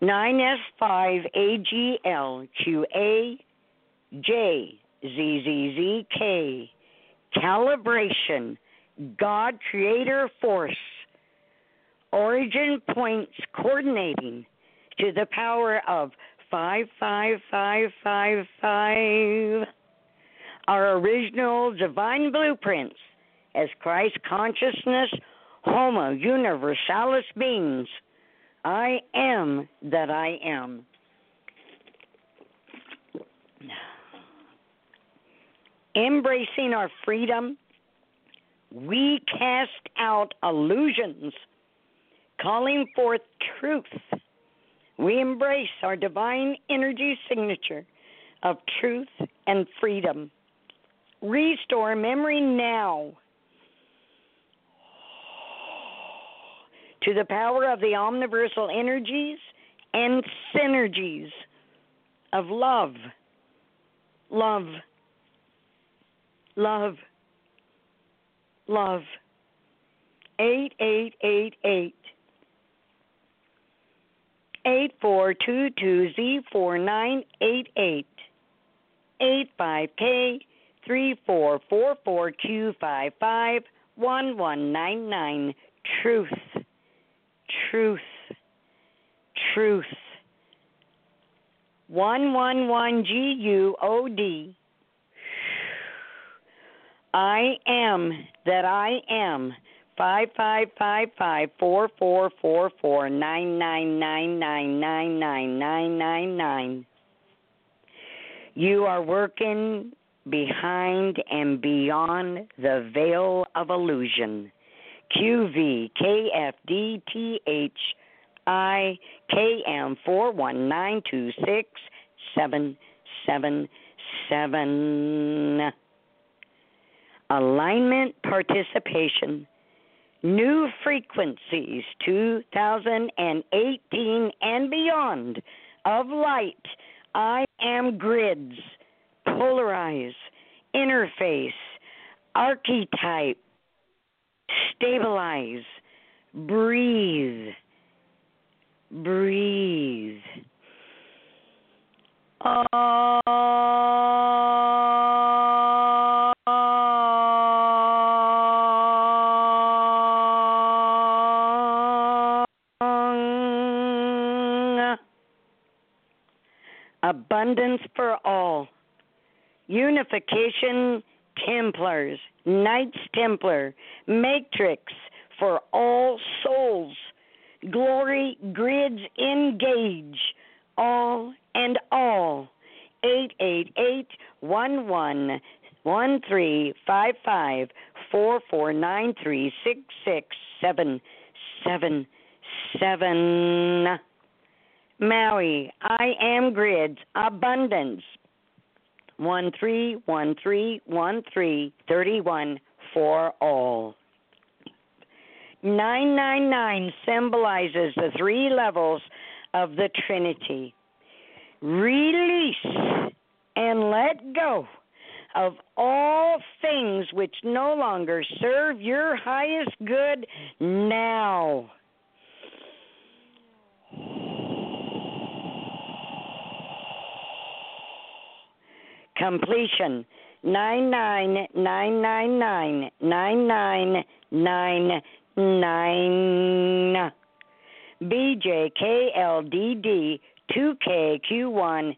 Nine S five AGL QA J Z Z Z K. Calibration. God creator force. Origin points coordinating to the power of 55555 our original divine blueprints as Christ consciousness homo universalis beings I am that I am embracing our freedom we cast out illusions calling forth truth. We embrace our divine energy signature of truth and freedom. Restore memory now to the power of the omniversal energies and synergies of love, love, love, love. 8888 8422Z4988 85K 3444Q55 1199 Truth truth. Truth. one one one G U O D. I am that I am. 555544449999999999. You are working behind and beyond the veil of illusion. QV KFD four one nine two six seven seven seven. alignment participation, new frequencies 2018 and beyond of light. I am grids, polarize, interface, archetype, stabilize, breathe, breathe. Abundance for all. Unification Templars, Knights Templar, Matrix for all souls. Glory grids engage all and all. 888 11 1355 4493 6677. Maui, I am grids, abundance. 13131331 for all. 999 symbolizes the three levels of the Trinity. Release and let go of all things which no longer serve your highest good now. Completion 99999 BJKLDD 2KQ1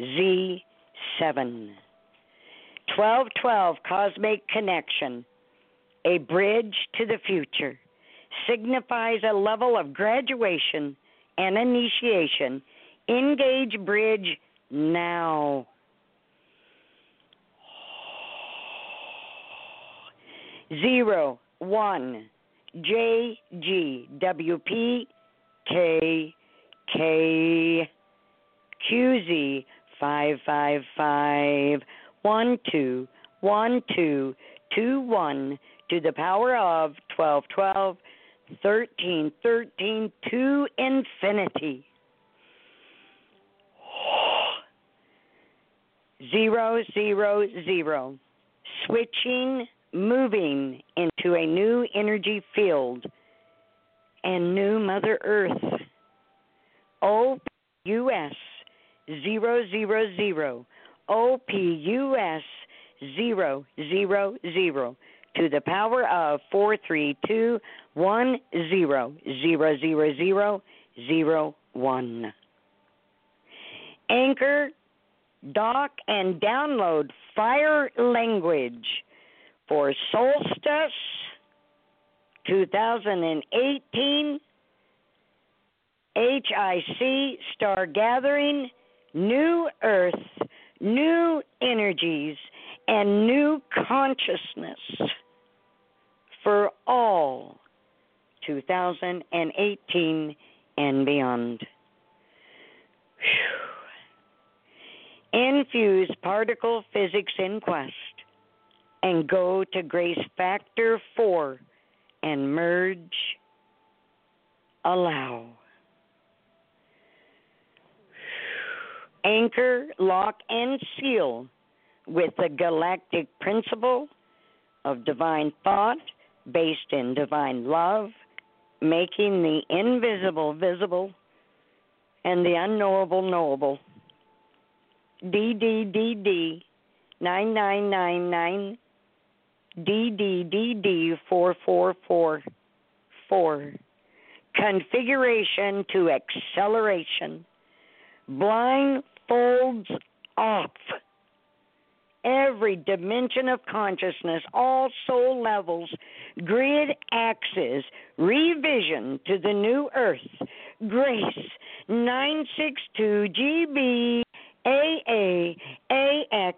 Z7. 1212 Cosmic Connection, a bridge to the future, signifies a level of graduation and initiation. Engage bridge now. Zero, one, JGWPKKQZ 555 to the power of 1212 to infinity. zero, zero, zero. Switching moving into a new energy field and new Mother Earth. OPUS 000. OPUS 000 to the power of 432100001. Anchor, dock, and download Fire Language for Solstice 2018 HIC Star Gathering, New Earth, New Energies, and New Consciousness for all 2018 and beyond. Whew. Infuse particle physics in Quest and go to grace factor 4 and merge allow. Anchor, lock, and seal with the galactic principle of divine thought based in divine love, making the invisible visible and the unknowable knowable. DDDD nine nine nine nine DDDD4444. Configuration to acceleration. Blindfolds off. Every dimension of consciousness, all soul levels, grid axes revision to the new earth. Grace 962 GB AA AX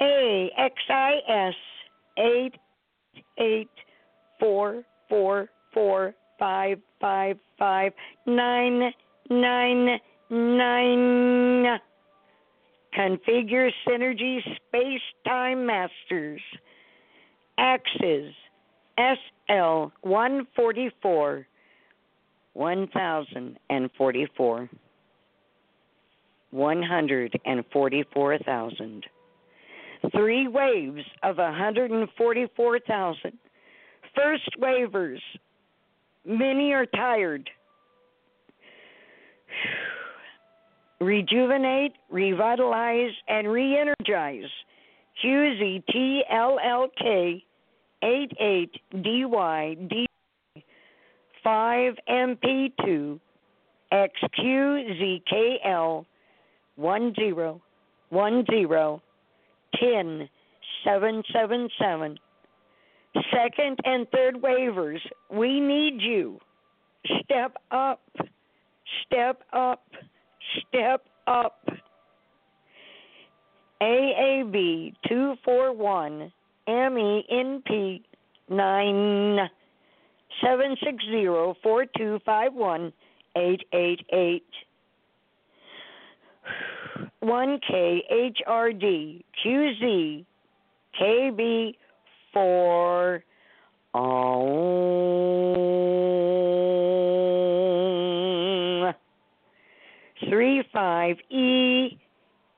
AXIS eight eight four four four five five five nine nine nine. Configure Synergy Space Time Masters. Axis SL 144 1044 144,000. Three waves of 144,000. First wavers. Many are tired. Rejuvenate, revitalize, and re energize. QZTLLK 88DYD 5MP2 XQZKL 1010 10777. Second and third wavers, we need you. Step up, step up, step up. AAB 241 MENP 9 760 4251 888. 1K HRD QZ KB 4 um, 35 E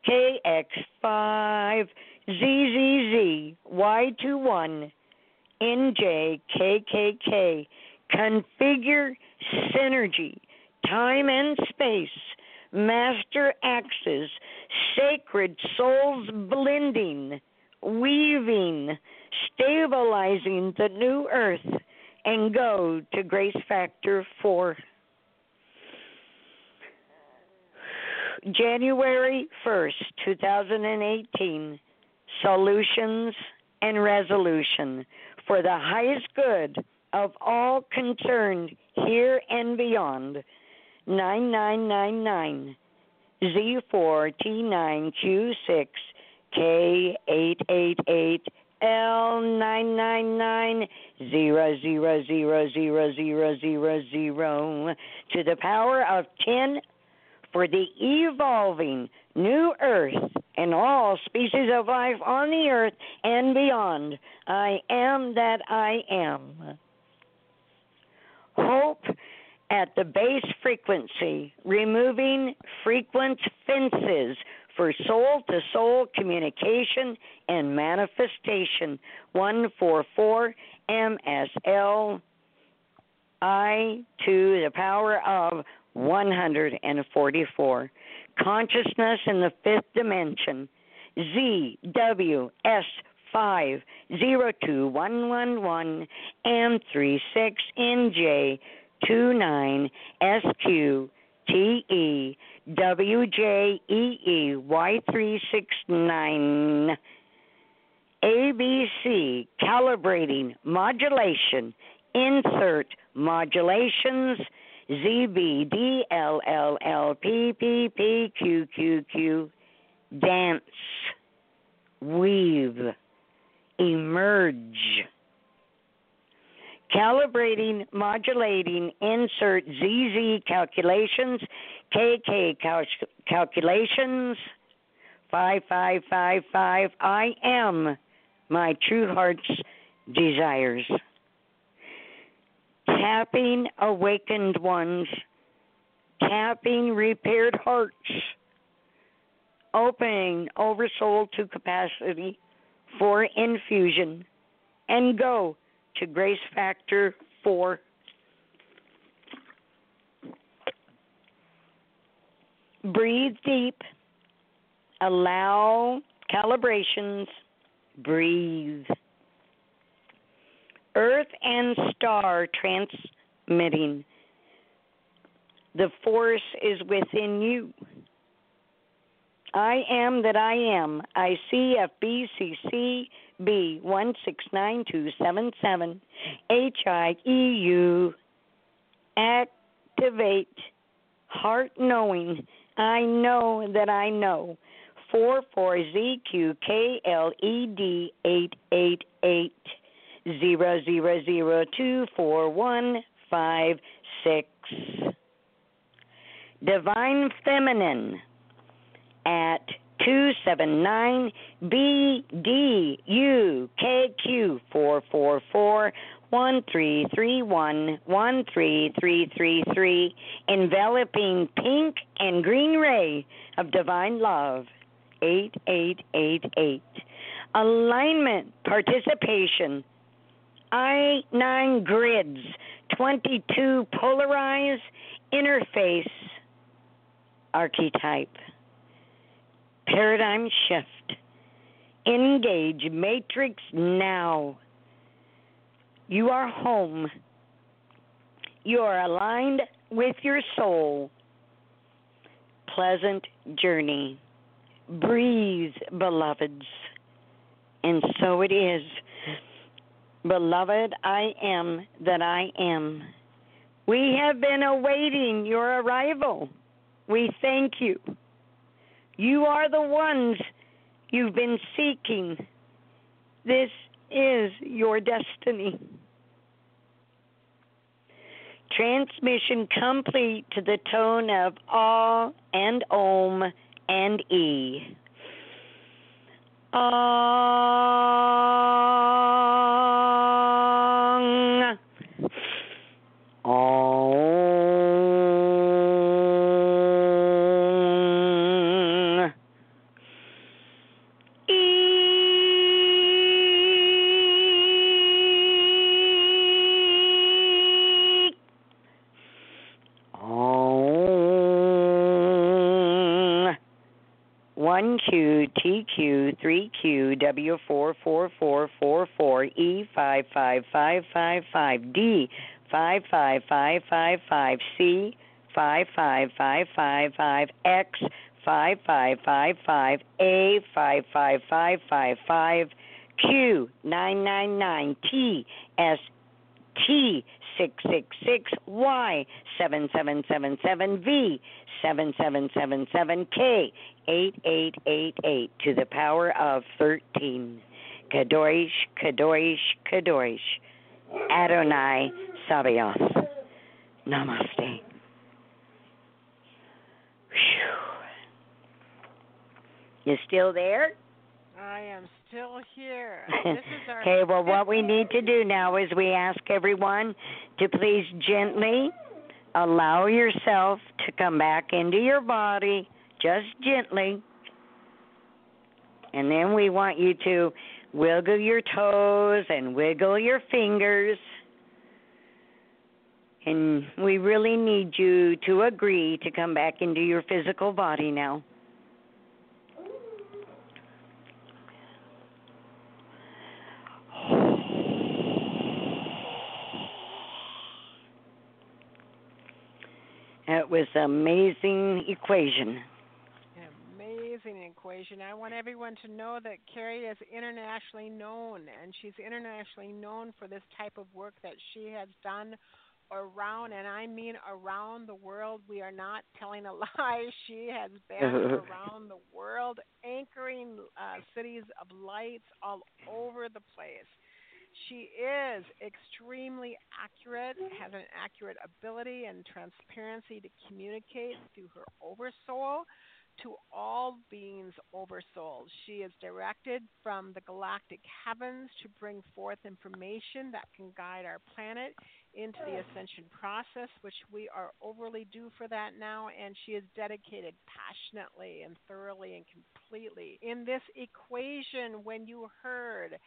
KX 5 ZZZ Y21 NJ KKK configure synergy time and space master axes, sacred souls blending, weaving, stabilizing the new earth, and go to Grace Factor 4. January 1st, 2018, solutions and resolution for the highest good of all concerned here and beyond. 9999 Z4T9Q6 K888 L999 zero zero zero zero zero zero zero to the power of ten for the evolving new earth and all species of life on the earth and beyond. I am that I am. Hope at the base frequency, removing frequent fences for soul to soul communication and manifestation. 144 MSL I to the power of 144. Consciousness in the fifth dimension. ZWS five zero two one one one M three six NJ two nine S Q T E W J E E Y three six nine. ABC calibrating modulation. Insert modulations. ZB D L L L P P P Q Q Q. Dance. Weave. Emerge calibrating, modulating, insert ZZ calculations, KK cal- calculations, 5555. I am my true heart's desires. Tapping awakened ones, tapping repaired hearts, opening oversoul to capacity for infusion, and go to Grace Factor 4. Breathe deep. Allow calibrations. Breathe. Earth and star transmitting. The force is within you. I am that I am. I C F B C C B one six nine two seven seven. H I E U. Activate heart knowing. I know that I know. four four Z Q K L E D eight eight eight zero zero zero two four one five six. Divine Feminine at 279 BDUKQ 444 1331 13333 enveloping pink and green ray of divine love 8888 alignment participation I 9 grids 22 polarized interface archetype paradigm shift engage matrix now you are home. You are aligned with your soul. Pleasant journey. Breathe, beloveds. And so it is. Beloved, I am that I am. We have been awaiting your arrival. We thank you. You are the ones you've been seeking. This is your destiny. Transmission complete to the tone of Ah and Om and E. Ong. Ong. Q three Q W four four four four four E five five five five five D 55555 C 55555 X 5555 A 55555 Q 999 T S T six six six Y seven seven seven seven V seven seven seven seven K eight eight eight eight to the power of thirteen. Kadosh, Kadosh, Kadosh. Adonai Sabaoth. Namaste. Phew. You still there? I am still here. This is our okay, well, what we need to do now is we ask everyone to please gently allow yourself to come back into your body, just gently. And then we want you to wiggle your toes and wiggle your fingers. And we really need you to agree to come back into your physical body now. It was an amazing equation. An amazing equation. I want everyone to know that Kari is internationally known, and she's internationally known for this type of work that she has done around, and I mean around the world. We are not telling a lie. She has been around the world, anchoring uh, cities of lights all over the place. She is extremely accurate, has an accurate ability and transparency to communicate through her oversoul to all beings oversouled. She is directed from the galactic heavens to bring forth information that can guide our planet into the ascension process, which we are overly due for that now, and she is dedicated passionately and thoroughly and completely. In this equation, when you heard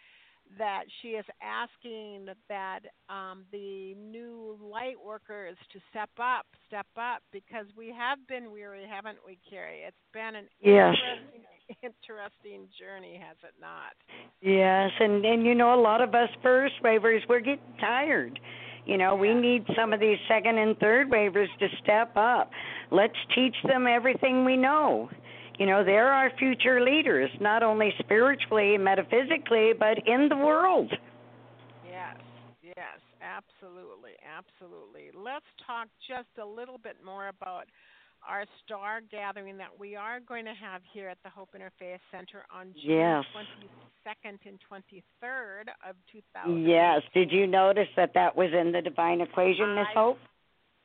that she is asking that um, the new light workers to step up, step up, because we have been weary, haven't we, Kari? It's been an Yes. interesting, interesting journey, has it not? Yes, and and you know a lot of us first wavers we're getting tired. You know, we need some of these second and third wavers to step up. Let's teach them everything we know. You know, they're our future leaders, not only spiritually, metaphysically, but in the world. Yes, yes, absolutely, absolutely. Let's talk just a little bit more about our star gathering that we are going to have here at the Hope Interfaith Center on June Yes. 22nd and 23rd of 2000. Yes. Did you notice that that was in the divine equation, Miss Hope?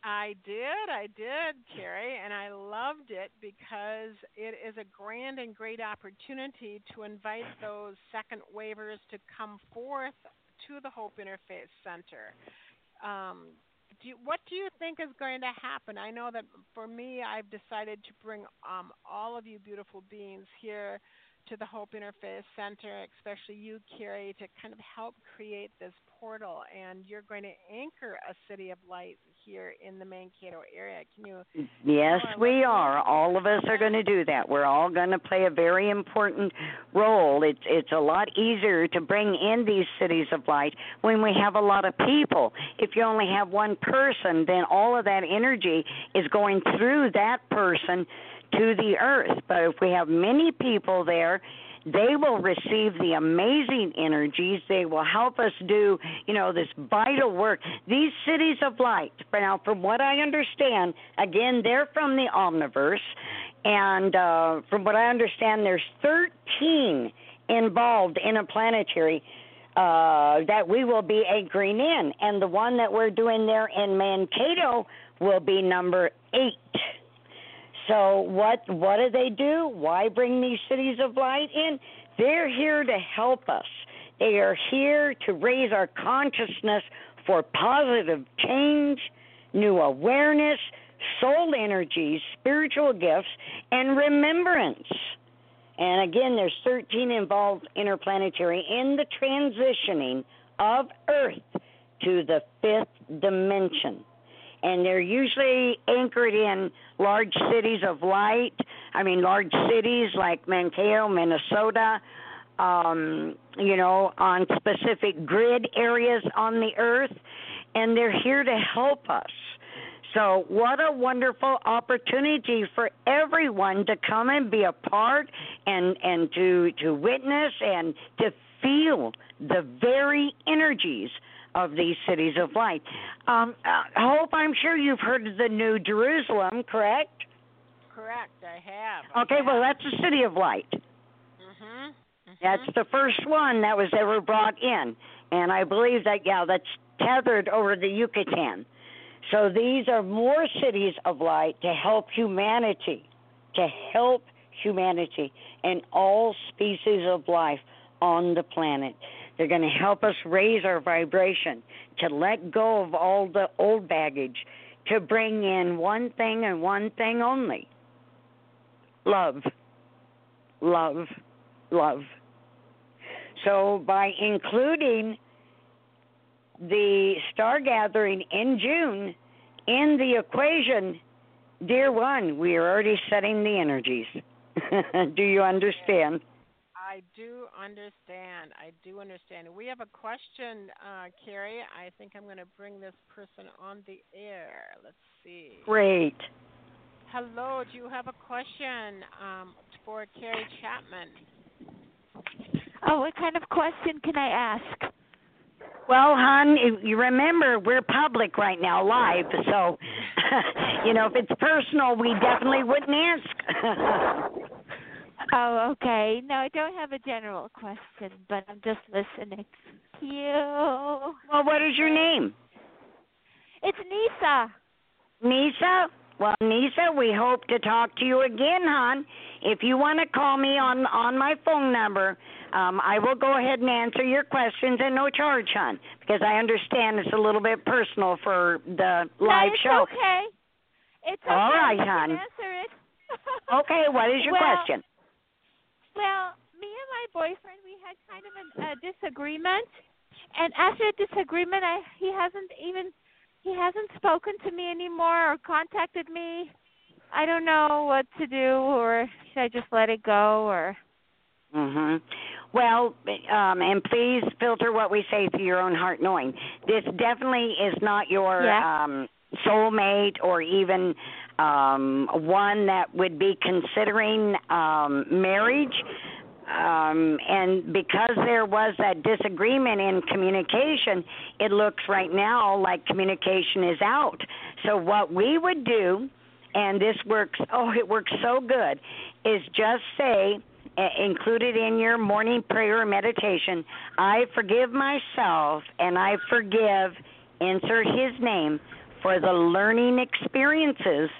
I did, I did, Kari, and I loved it because it is a grand and great opportunity to invite those second wavers to come forth to the Hope Interfaith Center. Um, do you, what do you think is going to happen? I know that for me, I've decided to bring um, all of you beautiful beings here to the Hope Interfaith Center, especially you, Kari, to kind of help create this portal. And you're going to anchor a city of light here in the Mankato area. Can you? Yes, we are. All of us are going to do that. We're all going to play a very important role. It's it's a lot easier to bring in these cities of light when we have a lot of people. If you only have one person, then all of that energy is going through that person to the earth. But if we have many people there, they will receive the amazing energies. They will help us do, you know, this vital work. These cities of light, now, from what I understand, again, they're from the Omniverse. And uh, from what I understand, there's 13 involved in a planetary uh, that we will be anchoring in. And the one that we're doing there in Mankato will be number eight. So what what do they do? Why bring these cities of light in? They're here to help us. They are here to raise our consciousness for positive change, new awareness, soul energies, spiritual gifts, and remembrance. And again, there's 13 involved interplanetary in the transitioning of Earth to the fifth dimension and they're usually anchored in large cities of light. I mean, large cities like Mankato, Minnesota, um, you know, on specific grid areas on the earth, and they're here to help us. So, what a wonderful opportunity for everyone to come and be a part and and to to witness and to feel the very energies of these cities of light. Um, uh, Hope, I'm sure you've heard of the New Jerusalem, correct? Correct, I have. I okay, have. well, that's a city of light. Mhm. Mm-hmm. That's the first one that was ever brought in, and I believe that yeah, that's tethered over the Yucatan. So these are more cities of light to help humanity, to help humanity and all species of life on the planet. They're going to help us raise our vibration, to let go of all the old baggage, to bring in one thing and one thing only love. Love. Love. So by including the star gathering in June in the equation, dear one, we are already setting the energies. Do you understand? I do understand. I do understand. We have a question, uh, Kari. I think I'm going to bring this person on the air. Let's see. Great. Hello. Do you have a question um, for Kari Chapman? Oh, what kind of question can I ask? Well, hon, you remember we're public right now, live. So, you know, if it's personal, we definitely wouldn't ask. Oh, okay. No, I don't have a general question, but I'm just listening. You. Well, what is your name? It's Nisa. Nisa? Well, Nisa, we hope to talk to you again, hon. If you want to call me on on my phone number, um, I will go ahead and answer your questions at no charge, hon, because I understand it's a little bit personal for the live no, it's show. okay. It's okay. All right, hon. Answer it. okay, what is your well, question? Well, me and my boyfriend, we had kind of a, a disagreement, and after a disagreement, I he hasn't even he hasn't spoken to me anymore or contacted me. I don't know what to do, or should I just let it go, or? Mhm. Well, um, and please filter what we say through your own heart knowing. This definitely is not your Yeah. um soulmate or even um one that would be considering um marriage. Um, and because there was that disagreement in communication, it looks right now like communication is out. So, what we would do, and this works, oh, it works so good, is just say, uh, include it in your morning prayer meditation I forgive myself and I forgive, insert his name, for the learning experiences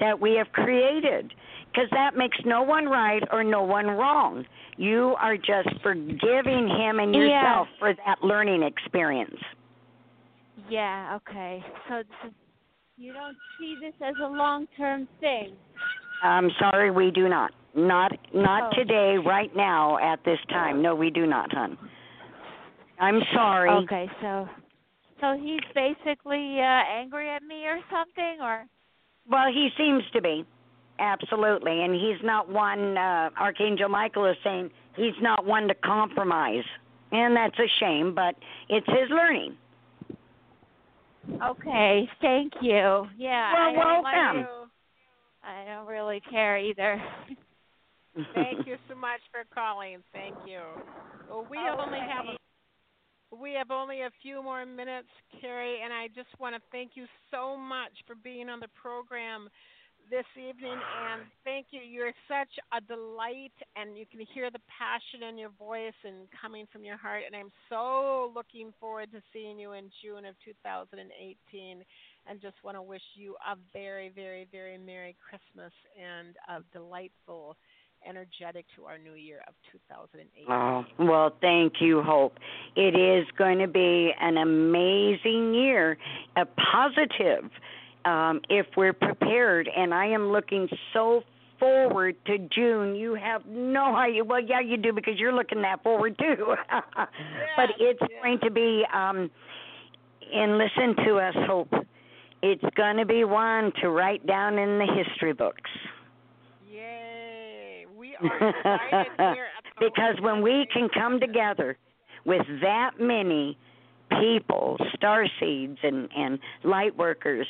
that we have created. Because that makes no one right or no one wrong. You are just forgiving him and yourself Yeah. for that learning experience. Yeah. Okay. So, so you don't see this as a long-term thing. I'm sorry, we do not. Not not Oh. today, right now, at this time. No, we do not, hon. I'm sorry. Okay. So, so he's basically uh, angry at me or something, or Well, he seems to be. Absolutely. And he's not one uh Archangel Michael is saying he's not one to compromise. And that's a shame, but it's his learning. okay. Thank you. Yeah. Well, I don't welcome. it. I don't really care either. Thank you so much for calling. Thank you. Well, we only have a, we have only a few more minutes, Kari, and I just want to thank you so much for being on the program this evening. And thank you. You're such a delight, and you can hear the passion in your voice and coming from your heart. And I'm so looking forward to seeing you in June of 2018. And just want to wish you a very, very, very Merry Christmas and a delightful energetic to our new year of 2008. Oh, well, thank you, Hope. It is going to be an amazing year, a positive, um, if we're prepared. And I am looking so forward to June. You have no idea. Well, yeah, you do because you're looking that forward too. but it's yes. going to be, um, and listen to us, Hope. It's going to be one to write down in the history books. Yay! We are excited here at the because when we can come together with that many people, star seeds and and light workers,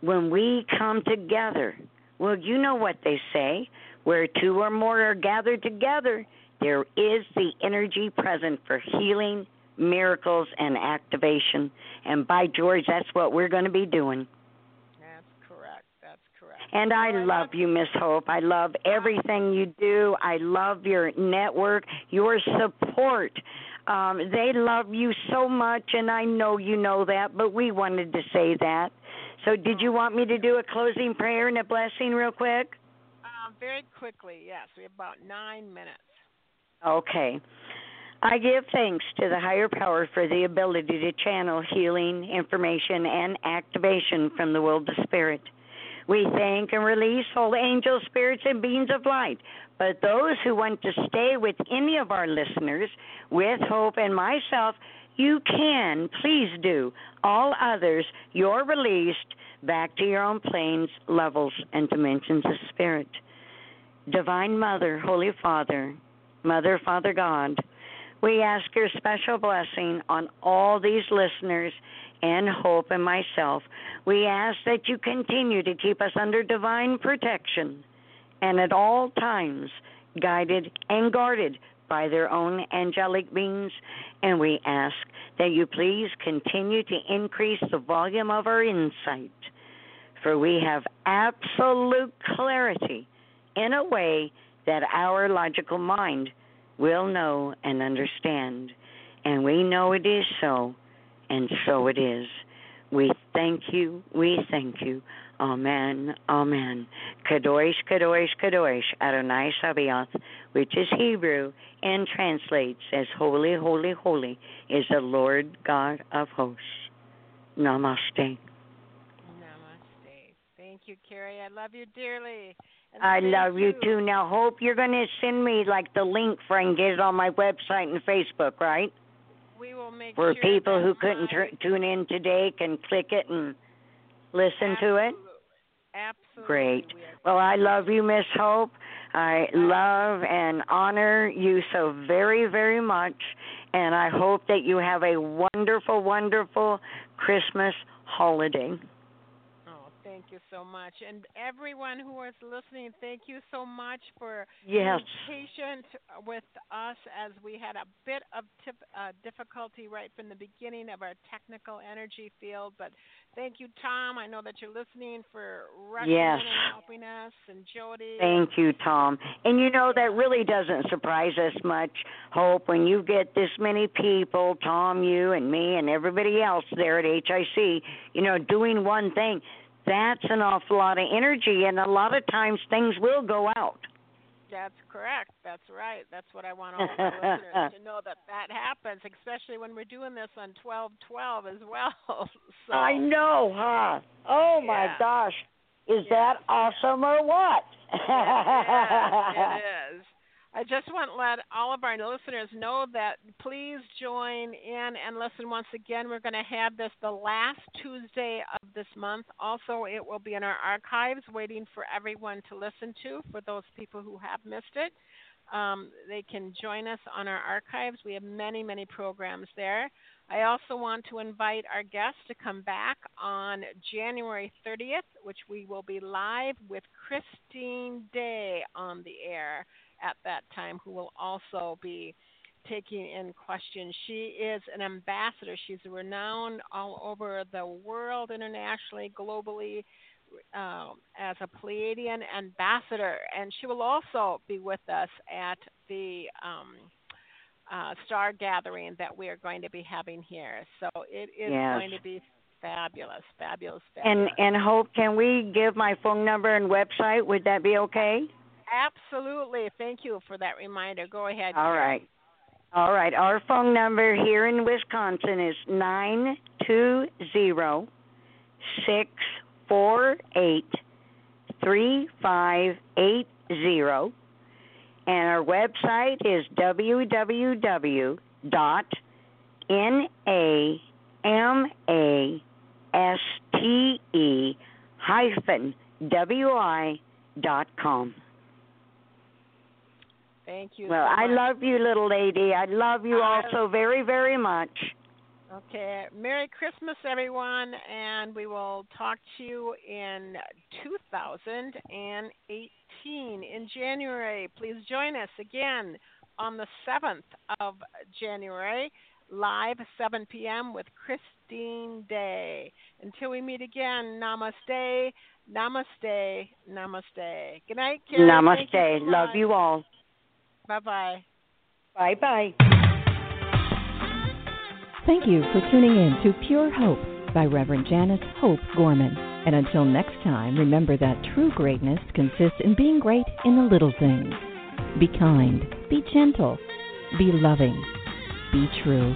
when we come together, well, you know what they say, where two or more are gathered together, there is the energy present for healing, miracles and activation. And by George, that's what we're going to be doing. That's correct. That's correct. And I love you, Miss Hope. I love everything you do. I love your network, your support. Um, they love you so much, and I know you know that, but we wanted to say that. So, did you want me to do a closing prayer and a blessing real quick? Um, very quickly, yes. We have about nine minutes. Okay. I give thanks to the higher power for the ability to channel healing, information, and activation from the world of spirit. We thank and release all angel spirits and beings of light. But those who want to stay with any of our listeners, with Hope and myself, you can, please do. All others, you're released back to your own planes, levels, and dimensions of spirit. Divine Mother, Holy Father, Mother, Father God, we ask your special blessing on all these listeners and Hope and myself. We ask that you continue to keep us under divine protection and at all times guided and guarded by their own angelic beings. And we ask that you please continue to increase the volume of our insight, for we have absolute clarity in a way that our logical mind will know and understand. And we know it is so, and so it is. We thank you, we thank you. Amen, amen. Kadosh, Kadosh, Kadosh, Adonai Sabaoth, which is Hebrew and translates as Holy, Holy, Holy, is the Lord God of hosts. Namaste. Namaste. Thank you, Kari. I love you dearly. And I love you too. Now, Hope, you're going to send me like the link for I can get it on my website and Facebook, right? We will make Where sure people who couldn't tr- tune in today can click it and listen to it. Absolutely. Great. Well, I love you, Miss Hope. I love and honor you so very, very much. And I hope that you have a wonderful, wonderful Christmas holiday. Thank you so much. And everyone who is listening, thank you so much for yes. being patient with us as we had a bit of tip, uh, difficulty right from the beginning of our technical energy field. But thank you, Tom. I know that you're listening for yes. and helping us, and Jody. Thank you, Tom. And you know that really doesn't surprise us much, Hope, when you get this many people, Tom, you and me, and everybody else there at HIC, you know, doing one thing that's an awful lot of energy, and a lot of times things will go out. That's correct. That's right. That's what I want all my listeners to know that that happens, especially when we're doing this on twelve twelve as well. so, I know, huh? Oh yeah. my gosh, is yeah. that awesome or what? is. It is. I just want to let all of our listeners know that please join in and listen once again. We're going to have this the last Tuesday of this month. Also, it will be in our archives waiting for everyone to listen to for those people who have missed it. Um, they can join us on our archives. We have many, many programs there. I also want to invite our guests to come back on January 30th, which we will be live with Christine Day on the air at that time who will also be taking in questions. She is an ambassador. She's renowned all over the world, internationally, globally, uh, as a Pleiadian ambassador. And she will also be with us at the um, uh, star gathering that we are going to be having here. So it is yes. going to be fabulous, fabulous, fabulous. And and Hope, can we give my phone number and website? Would that be okay? Absolutely. Thank you for that reminder. Go ahead. All right. All right. Our phone number here in Wisconsin is nine two zero six four eight three five eight zero, and our website is www dot n a m a s t e hyphen w i dot com. Thank you. Well, so I love you, little lady. I love you I also very, very much. Okay. Merry Christmas, everyone, and we will talk to you in 2018 in January. Please join us again on the 7th of January, live 7 p.m. with Christine Day. Until we meet again, namaste, namaste, namaste. Good night, Kari. Namaste. You love you all. Bye bye. Bye bye. Thank you for tuning in to Pure Hope by Reverend Janice Hope Gorman. And until next time, remember that true greatness consists in being great in the little things. Be kind, be gentle, be loving, be true.